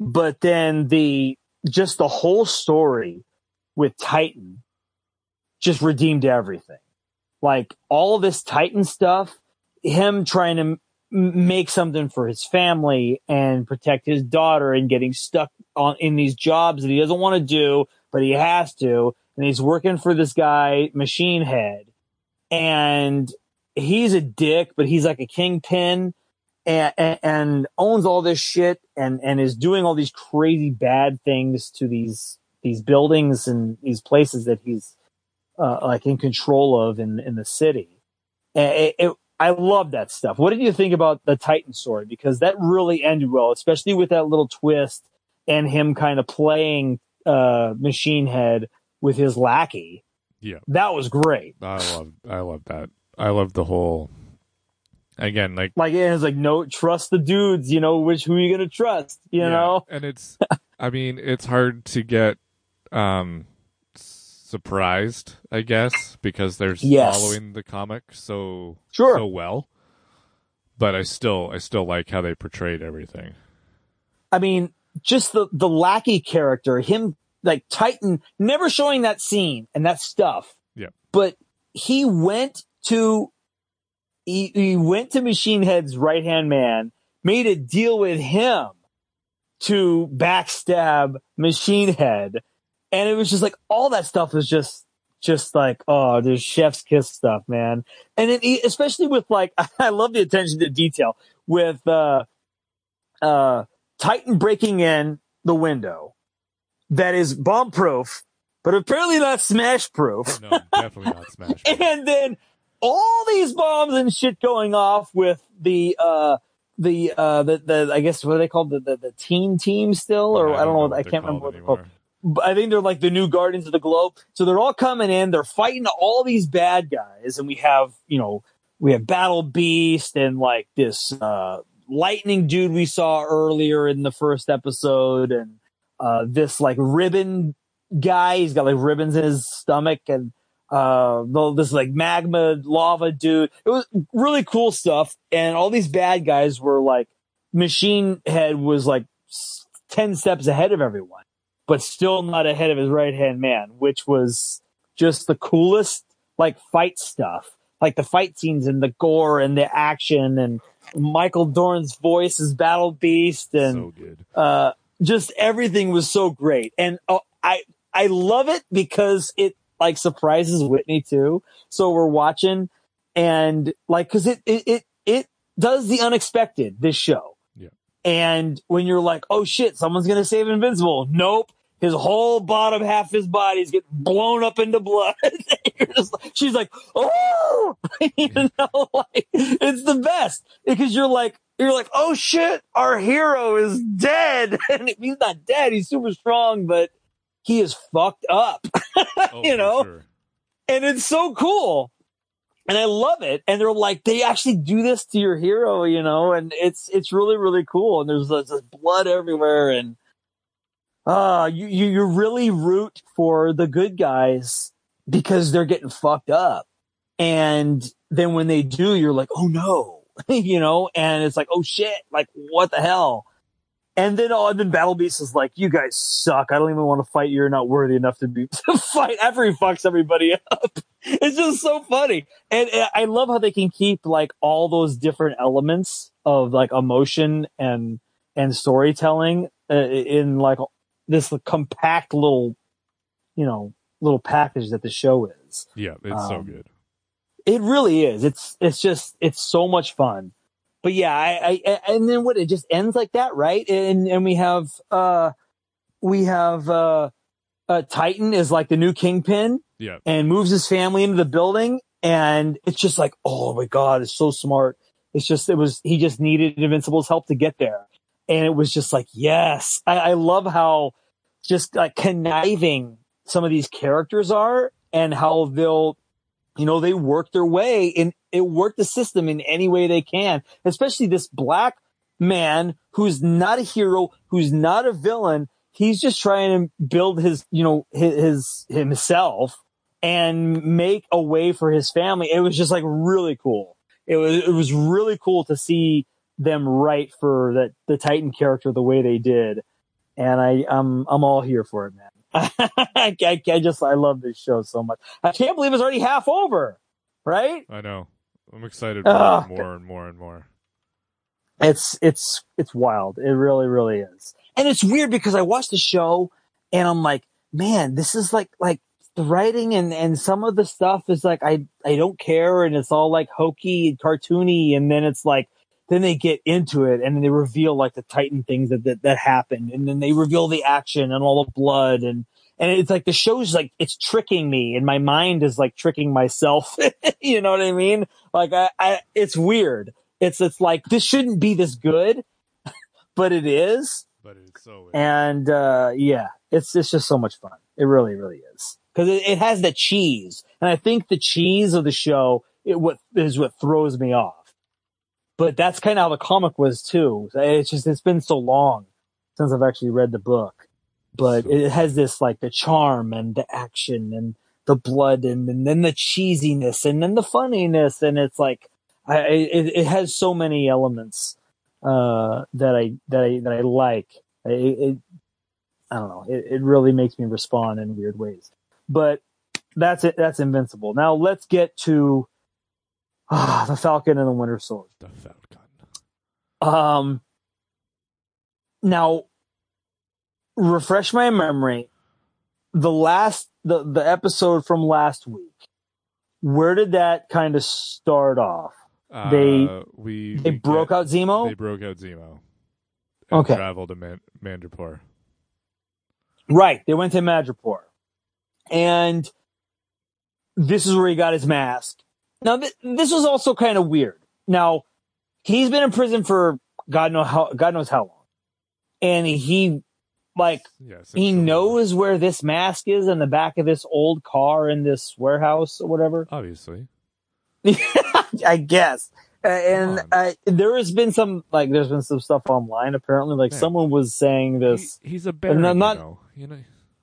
but then the just the whole story with Titan just redeemed everything. Like all this Titan stuff, him trying to m- make something for his family and protect his daughter and getting stuck on in these jobs that he doesn't want to do, but he has to. And he's working for this guy, Machine Head, and he's a dick, but he's like a kingpin and, and, owns all this shit and, and is doing all these crazy bad things to these these buildings and these places that he's uh, like in control of in in the city. It, it, I love that stuff. What did you think about the Titan story? Because that really ended well, especially with that little twist and him kind of playing uh, Machine Head with his lackey. Yeah, that was great. I love I love that. I love the whole. Again, like like it's like no trust the dudes. You know which who you gonna trust. You yeah, know, and it's. (laughs) I mean, it's hard to get um surprised, I guess, because they're Yes. following the comic so Sure. so well. But I still I still like how they portrayed everything. I mean, just the the lackey character, him like Titan, never showing that scene and that stuff. Yeah. But he went to he, he went to Machine Head's right hand man, made a deal with him to backstab Machine Head, and it was just like all that stuff was just just like oh, there's chef's kiss stuff, man. And it, e, especially with like (laughs) I love the attention to detail with uh uh Titan breaking in the window that is bomb proof, but apparently not smash proof. No, definitely not Smash. (laughs) And then all these bombs and shit going off with the uh the uh the, the I guess what are they called the, the the teen team still or I don't, know, I what can't remember what called they're called. But I think they're like the new Guardians of the Globe. So they're all coming in. They're fighting all these bad guys, and we have you know we have Battle Beast and like this uh, lightning dude we saw earlier in the first episode, and uh, this like ribbon guy. He's got like ribbons in his stomach, and uh, this like magma lava dude. It was really cool stuff, and all these bad guys were like Machine Head was like ten steps ahead of everyone but still not ahead of his right hand man, which was just the coolest like fight stuff. Like the fight scenes and the gore and the action and Michael Dorn's voice as Battle Beast and so good. uh, just everything was so great. And uh, I I love it because it like surprises Whitney too. So we're watching and like because it, it it it does the unexpected. This show. Yeah. And when you're like, oh shit, someone's gonna save Invincible. Nope. His whole bottom half of his body's getting blown up into blood. (laughs) Like- she's like, oh, (laughs) you know, like it's the best because you're like, you're like, oh shit, our hero is dead. (laughs) And he's not dead. He's super strong, but he is fucked up. (laughs) Oh, you know? sure. and it's so cool. And I love it. And they're like, they actually do this to your hero, you know, and it's, it's really, really cool. And there's, there's blood everywhere. And, uh, you, you, you really root for the good guys because they're getting fucked up. And then when they do, you're like, oh no, (laughs) you know, and it's like, oh shit, like what the hell? And then, oh, and then Battle Beast is like, you guys suck. I don't even want to fight. You're not worthy enough to be, (laughs) to fight after he fucks everybody up. (laughs) It's just so funny. And, and I love how they can keep like all those different elements of like emotion and, and storytelling uh, in like this compact little, you know, little package that the show is. Yeah, it's so Um, good. It really is. It's it's just it's so much fun. But yeah, I, I and then what it just ends like that, right? And and we have uh we have uh, uh Titan is like the new kingpin Yeah, and moves his family into the building and it's just like, oh my god, it's so smart. It's just it was he just needed Invincible's help to get there. And it was just like, yes. I, I love how just like conniving some of these characters are and how they'll you know, they work their way and it worked the system in any way they can, especially this black man who's not a hero, who's not a villain. He's just trying to build his, you know, his, his himself and make a way for his family. It was just like really cool. It was, it was really cool to see them write for that, the Titan character the way they did. And I, I'm, I'm all here for it, man. I, I, I just, I love this show so much. I can't believe it's already half over, right? I know. I'm excited for Oh, it more and more and more. It's, it's, it's wild. It really, really is. And it's weird because I watched the show and I'm like, man, this is like, like the writing and, and some of the stuff is like, I, I don't care. And it's all like hokey and cartoony. And then it's like, then they get into it and then they reveal like the Titan things that, that, that happened. And then they reveal the action and all the blood and, and it's like the show's like it's tricking me, and my mind is like tricking myself. (laughs) you know what I mean? Like I, I, it's weird. It's it's like this shouldn't be this good, (laughs) but it is. But it's so. And uh, yeah, it's it's just so much fun. It really, really is because it, it has the cheese, and I think the cheese of the show it what is what throws me off. But that's kind of how the comic was too. It's just it's been so long since I've actually read the book, but So- it has this like the charm and the action and the blood and, and then the cheesiness and then the funniness and it's like I it, it has so many elements uh that I that I that I like. It, it I don't know. It, it really makes me respond in weird ways. But that's it. That's invincible. Now let's get to ah, the Falcon and the Winter Soldier. The Falcon. Um, now, refresh my memory. The last, the, the episode from last week, where did that kind of start off? They- Uh, we They we broke get- out Zemo? They broke out Zemo. Okay. Traveled to Man- Mandapore. Right. They went to Madripoor. And this is where he got his mask. Now, th- this was also kind of weird. Now, he's been in prison for God, know how, God knows how long. And he, like, Yeah. he the- knows where this mask is in the back of this old car in this warehouse or whatever. Obviously. (laughs) I guess. Uh, And uh, there has been some like there's been some stuff online apparently like Man. someone was saying this. He, he's a no, not- you know. You know.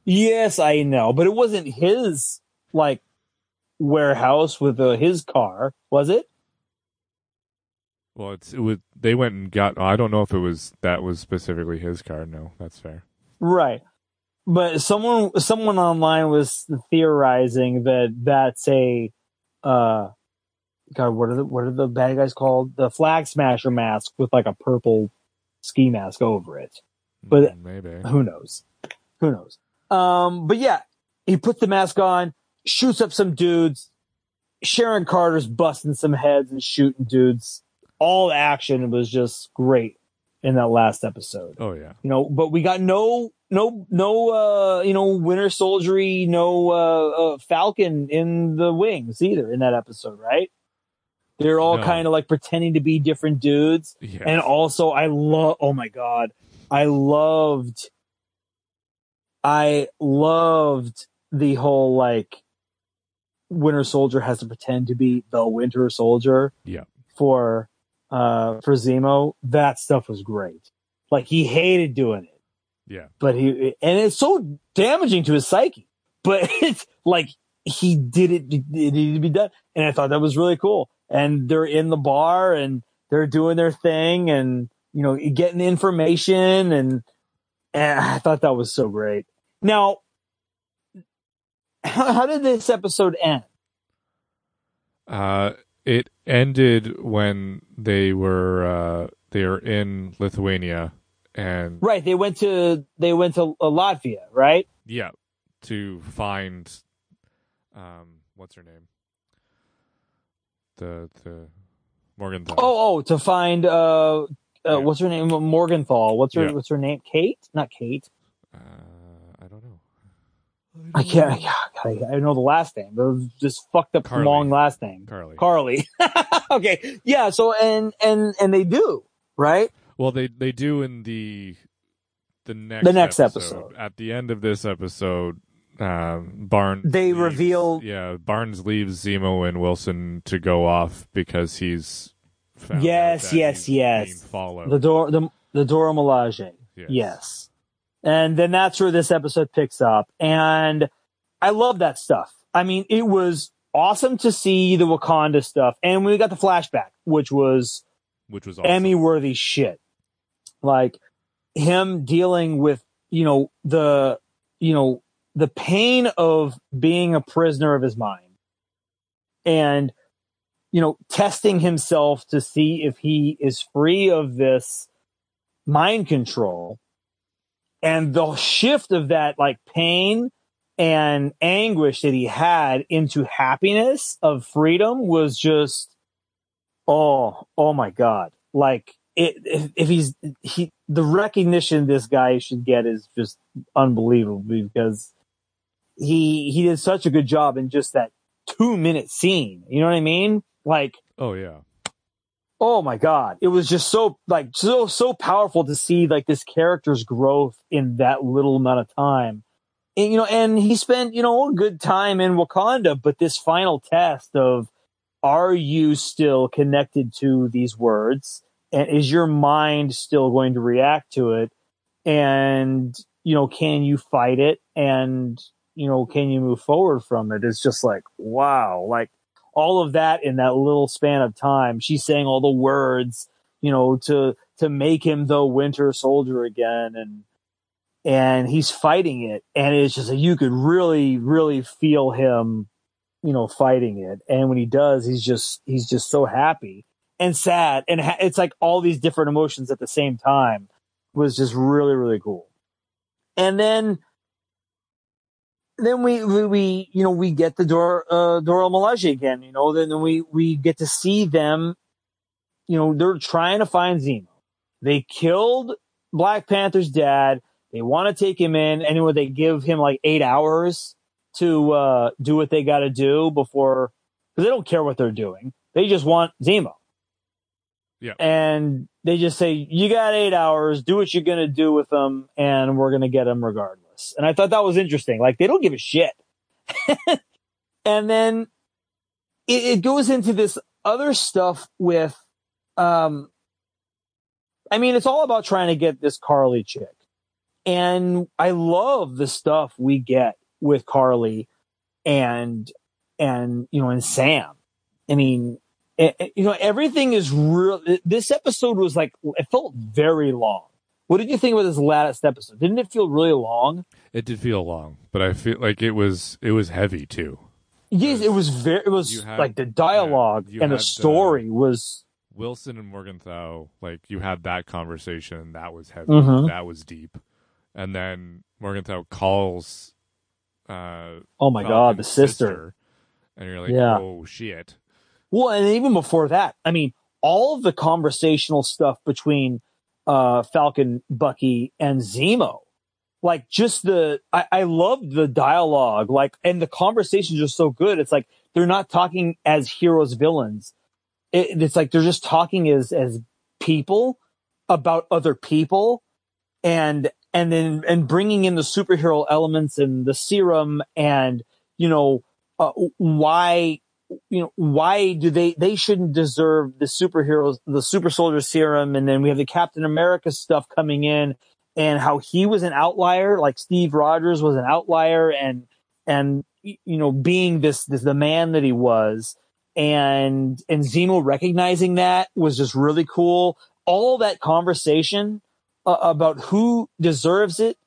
Yes, I know, but it wasn't his like warehouse with uh, his car, was it? Well, it's it was. They went and got. I don't know if it was that was specifically his car. No, that's fair. Right. But someone someone online was theorizing that that's a uh God, what are the what are the bad guys called? The flag smasher mask with like a purple ski mask over it. But- Mm, maybe. Who knows? Who knows? Um, but yeah, he puts the mask on, shoots up some dudes. Sharon Carter's busting some heads and shooting dudes. All action was just great in that last episode. Oh yeah. You know, but we got no, no, no, uh, you know, Winter Soldiery, no, uh, uh, Falcon in the wings either in that episode, right? They're all No. kind of like pretending to be different dudes. Yes. And also, I love, oh my God, I loved, I loved the whole like Winter Soldier has to pretend to be the Winter Soldier Yeah. for, uh, for Zemo. That stuff was great. Like he hated doing it, Yeah. but he, and it's so damaging to his psyche, but (laughs) it's like he did it, it needed to be done. And I thought that was really cool. And they're in the bar and they're doing their thing and, you know, getting information and, and I thought that was so great. Now, how, how did this episode end? Uh, it ended when they were uh they are in Lithuania and Right. They went to, they went to uh, Latvia, right? yeah to find um what's her name the the Morgenthau. Oh, oh, to find, uh, uh, Yeah. what's her name? Morgenthau. What's her, Yeah. what's her name? Kate? Not Kate. Uh, I don't know. I can't. I, can't- I know the last name. It was just fucked up Karli. long last name. Karli. Karli. (laughs) okay. Yeah. So and and and they do right. Well, they they do in the the next The next episode. At the end of this episode, um, Barnes They leaves- reveal- Yeah, Barnes leaves Zemo and Wilson to go off because he's Yes, yes, he's yes. followed. The door. The the Dora Milaje. Yes. Yes. And then that's where this episode picks up. And I love that stuff. I mean, it was awesome to see the Wakanda stuff. And we got the flashback, which was which was awesome. Emmy worthy shit. Like him dealing with, you know, the, you know, the pain of being a prisoner of his mind and, you know, testing himself to see if he is free of this mind control and the shift of that like pain and anguish that he had into happiness of freedom was just oh oh my god like it, if, if he's he the recognition this guy should get is just unbelievable because he he did such a good job in just that two minute scene. You know what I mean? Like, Oh yeah. Oh my god, it was just so like so so powerful to see like this character's growth in that little amount of time. And, you know, and he spent you know a good time in Wakanda, but this final test of are you still connected to these words, and is your mind still going to react to it, and you know, can you fight it, and you know, can you move forward from it? It's just like wow, like all of that in that little span of time. She's saying all the words, you know, to to make him the Winter Soldier again, and and he's fighting it, and it's just you could really, really feel him, you know, fighting it. And when he does, he's just he's just so happy and sad, and ha- it's like all these different emotions at the same time. Was just really, really cool. And then then we, we, we, you know, we get the Dor, uh, Dora Milaje again, you know, then we, we get to see them, you know, they're trying to find Zemo. They killed Black Panther's dad. They want to take him in. Anyway, they give him like eight hours to, uh, do what they got to do before, cause they don't care what they're doing. They just want Zemo. Yeah. And they just say, you got eight hours, do what you're going to do with them, and we're going to get him regardless. And I thought that was interesting. Like, they don't give a shit. (laughs) and then it, it goes into this other stuff with, um, I mean, it's all about trying to get this Karli chick. And I love the stuff we get with Karli and, and, you know, and Sam. I mean, it, it- you know, everything is real. This episode was like, it felt very long. What did you think about this last episode? Didn't it feel really long? It did feel long, but I feel like it was it was heavy too. Yes, it was very, it was had- like the dialogue yeah, and the had the- story was, Wilson and Morgenthau, like you had that conversation, that was heavy, Mhm. that was deep, and then Morgenthau calls, uh, oh my God, the Falcon's sister. and you're like, Yeah. oh shit, Well, and even before that, I mean, all of the conversational stuff between uh, Falcon, Bucky, and Zemo, like just the, I, I loved the dialogue, like, and the conversations are so good. It's like they're not talking as heroes, villains. It, it's like they're just talking as as people about other people, and and then and bringing in the superhero elements and the serum and you know uh, why you know, why do they, they shouldn't deserve the superheroes, the super soldier serum. And then we have the Captain America stuff coming in and how he was an outlier, like Steve Rogers was an outlier and, and, you know, being this, this, the man that he was and, and Zemo recognizing that was just really cool. All that conversation uh, about who deserves it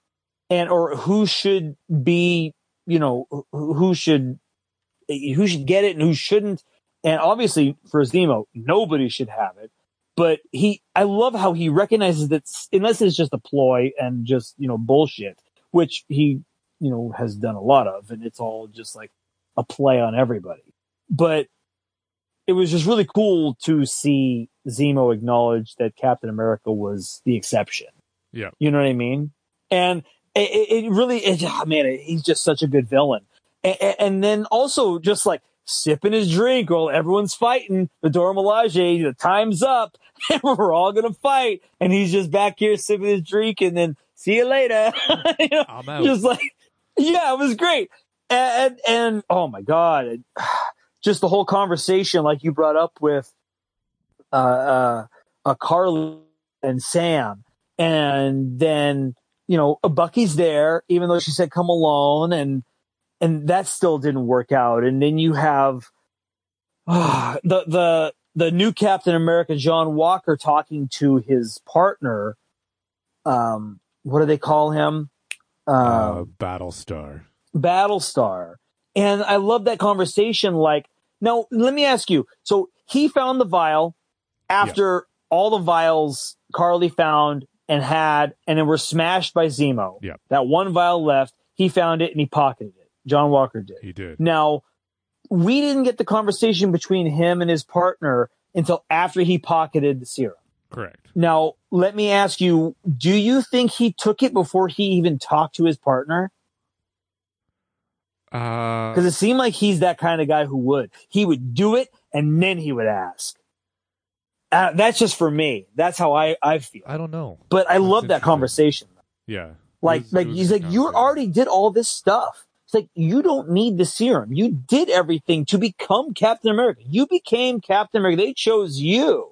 and, or who should be, you know, who who should who should get it and who shouldn't. And obviously for Zemo, nobody should have it. But he, I love how he recognizes that unless it's just a ploy and just, you know, bullshit, which he, you know, has done a lot of and it's all just like a play on everybody. But it was just really cool to see Zemo acknowledge that Captain America was the exception. Yeah. You know what I mean? And it, it really, it, ah, man, he's just such a good villain and, and then also just like sipping his drink while everyone's fighting the Dora Milaje, the time's up (laughs) and we're all gonna fight. And he's just back here sipping his drink and then see you later. (laughs) You know, I'm out. just like, yeah, it was great. And, and, and oh my God, (sighs) just the whole conversation, like you brought up with, uh, uh, uh Karli and Sam. And then, you know, Bucky's there, even though she said come alone and, and that still didn't work out. And then you have ah, (sighs) the the the new Captain America, John Walker, talking to his partner. Um, what do they call him? uh, Um, Battlestar. Battlestar. And I love that conversation. Like, now let me ask you. So he found the vial after all the vials Karli found and had, and then were smashed by Zemo. Yeah. That one vial left, he found it and he pocketed it. John Walker did. He did. Now, we didn't get the conversation between him and his partner until after he pocketed the serum. Correct. Now, let me ask you, do you think he took it before he even talked to his partner? Uh, Because it seemed like he's that kind of guy who would. He would do it and then he would ask. Uh, that's just for me. That's how I, I feel. I don't know. But I That's love that conversation. Yeah. Like, was- like he's like, you already did all this stuff. It's like, you don't need the serum. You did everything to become Captain America. You became Captain America. They chose you,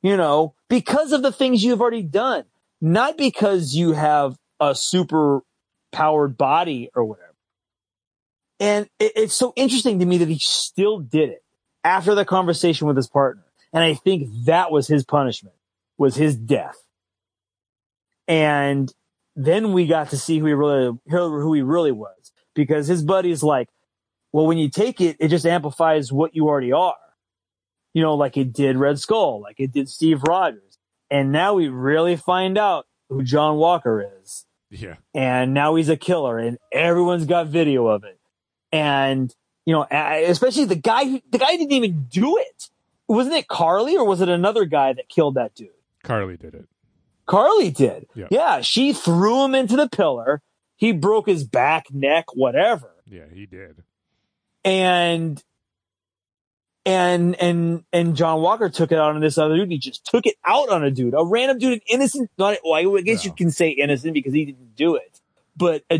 you know, because of the things you've already done, not because you have a super powered body or whatever. And it, it's so interesting to me that he still did it after the conversation with his partner. And I think that was his punishment, was his death. And then we got to see who he really, who he really was because his buddy's like, well, when you take it, it just amplifies what you already are. You know, like it did Red Skull, like it did Steve Rogers. And now we really find out who John Walker is Yeah. and now he's a killer and everyone's got video of it and you know especially the guy who the guy didn't even do it wasn't it Karli or was it another guy that killed that dude Karli did it. Karli did Yeah. she threw him into the pillar he broke his back neck whatever Yeah, he did. and and and and John Walker took it out on this other dude. He just took it out on a dude, a random dude, an innocent. Not, well, I guess you can say innocent because he didn't do it, but uh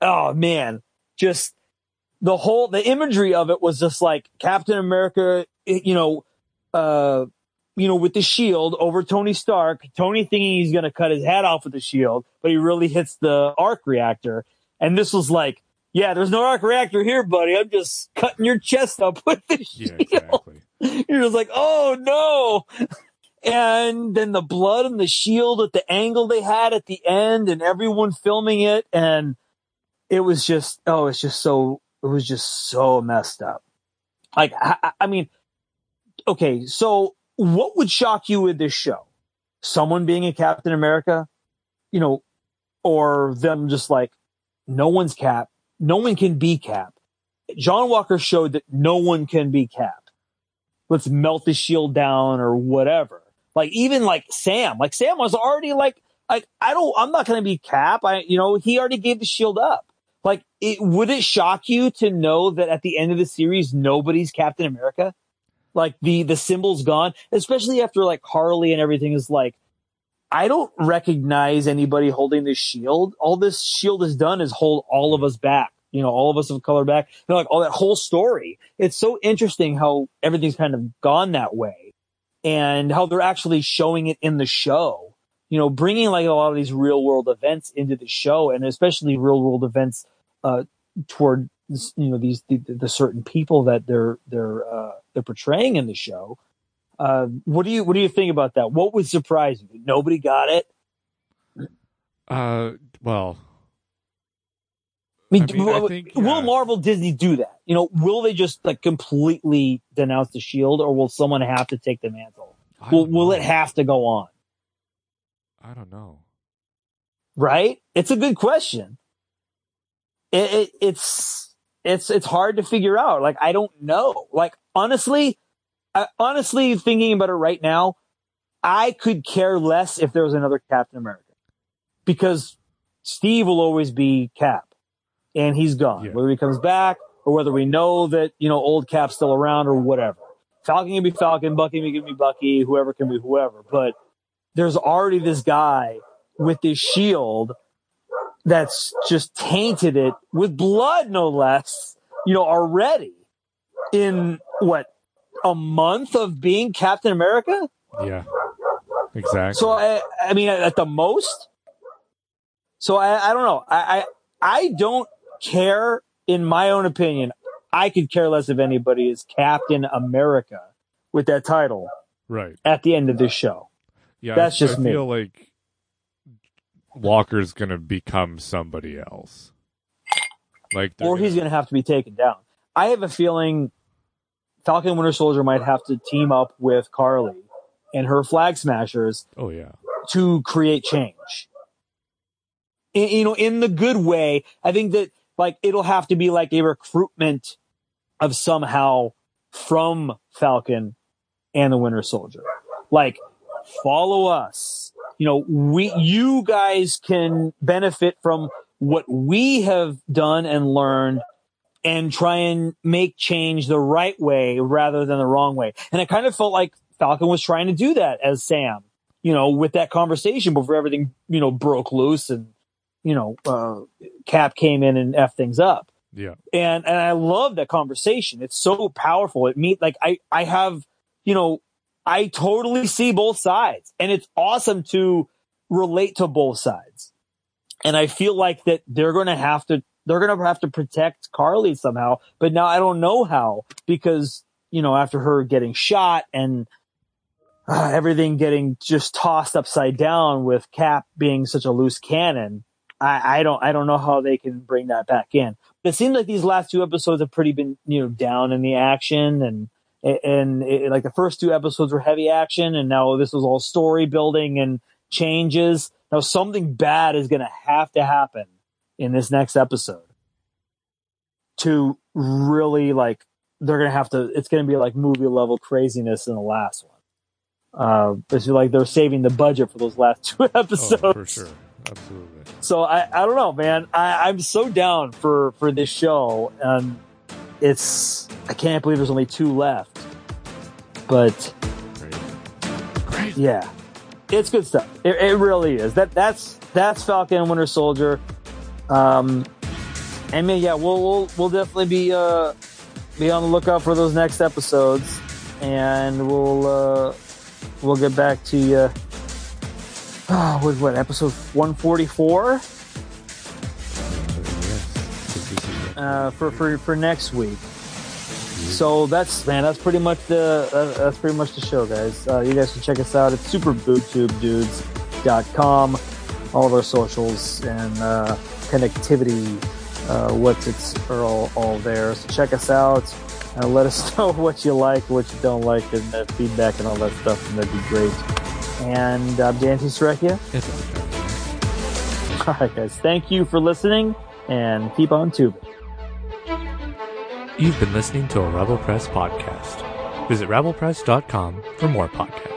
oh man, just the whole the imagery of it was just like Captain America, you know, uh, you know, with the shield over Tony Stark. Tony thinking he's gonna cut his head off with the shield, but he really hits the arc reactor, and this was like. Yeah, there's no arc reactor here, buddy. I'm just cutting your chest up (laughs) with the Yeah, shield. exactly. (laughs) You're just like, oh no. (laughs) And then the blood and the shield at the angle they had at the end and everyone filming it. And it was just, oh, it's just so, it was just so messed up. Like, I- I mean, okay. So what would shock you with this show? Someone being a Captain America, you know, or them just like, no one's Cap. No one can be Cap. John Walker showed that no one can be Cap let's melt the shield down or whatever. Like even like Sam, like Sam was already like, like I don't, I'm not going to be Cap. I, you know, he already gave the shield up. Like, it would it shock you to know that at the end of the series nobody's Captain America? Like the the symbol's gone, especially after like Harley and everything is like, I don't recognize anybody holding this shield. All this shield has done is hold all of us back. You know, all of us of color back. You know, like all that whole story. It's so interesting how everything's kind of gone that way and how they're actually showing it in the show. You know, bringing like a lot of these real world events into the show and especially real world events, uh, toward, you know, these, the, the certain people that they're, they're, uh, they're portraying in the show. Uh, what do you, what do you think about that? What would surprise you? Nobody got it. Uh, well, I mean, I mean, I will, think, will yeah. Marvel Disney do that? You know, will they just like completely denounce the shield or will someone have to take the mantle? Will, will it have to go on? I don't know. Right? It's a good question. It, it, it's, it's, it's hard to figure out. Like, I don't know. Like, honestly, I, honestly thinking about it right now, I could care less if there was another Captain America because Steve will always be Cap and he's gone. Yeah. Whether he comes back or whether we know that, you know, old Cap's still around or whatever. Falcon can be Falcon, Bucky can be Bucky, whoever can be whoever. But there's already this guy with this shield that's just tainted it with blood, no less, you know, already in what, a month of being Captain America? Yeah. Exactly. So I, I mean, at the most. So I, I don't know. I, I, I don't care. In my own opinion, I could care less if anybody is Captain America with that title right. at the end of this show. Yeah. That's I, just I me. feel like Walker's gonna become somebody else. Like, or he's going to have to be taken down. I have a feeling Falcon Winter Soldier might have to team up with Karli and her Flag Smashers Oh yeah. to create change. In, you know, in the good way, I think that like it'll have to be like a recruitment of somehow from Falcon and the Winter Soldier. Like, follow us. You know, we, you guys can benefit from what we have done and learned and try and make change the right way rather than the wrong way. And it kind of felt like Falcon was trying to do that as Sam, you know, with that conversation before everything, you know, broke loose and, you know, uh, Cap came in and F things up. Yeah. And, and I love that conversation. It's so powerful. It meet like I, I have, you know, I totally see both sides and it's awesome to relate to both sides. And I feel like that they're going to have to, they're going to have to protect Karli somehow, but now I don't know how because, you know, after her getting shot and uh, everything getting just tossed upside down with Cap being such a loose cannon, I, I don't, I don't know how they can bring that back in. But it seems like these last two episodes have pretty been, you know, down in the action and, and it, like the first two episodes were heavy action and now this was all story building and changes. Now something bad is going to have to happen in this next episode to really like, they're going to have to, it's going to be like movie level craziness in the last one. Uh, it's like they're saving the budget for those last (laughs) two episodes. Oh, for sure. Absolutely. So I, I don't know, man. I, I'm so down for, for this show. And it's, I can't believe there's only two left. But Great. Great. yeah, it's good stuff. It, it really is. That that's that's Falcon and Winter Soldier. Um, and yeah, we'll we'll, we'll definitely be uh be on the lookout for those next episodes, and we'll uh we'll get back to you. Oh, with what episode one forty four uh, for for for next week. So that's man, that's pretty much the uh, that's pretty much the show, guys. Uh, you guys can check us out at superboobtubedudes.com, all of our socials and uh, connectivity. Uh, what's it's are all, all there. So check us out. Uh, let us (laughs) know what you like, what you don't like, and uh, feedback and all that stuff, and that'd be great. And I'm Dan T. Srekia. It's. All right, guys. Thank you for listening, and keep on tubing. You've been listening to a Rebel Press podcast. Visit rebelpress.com for more podcasts.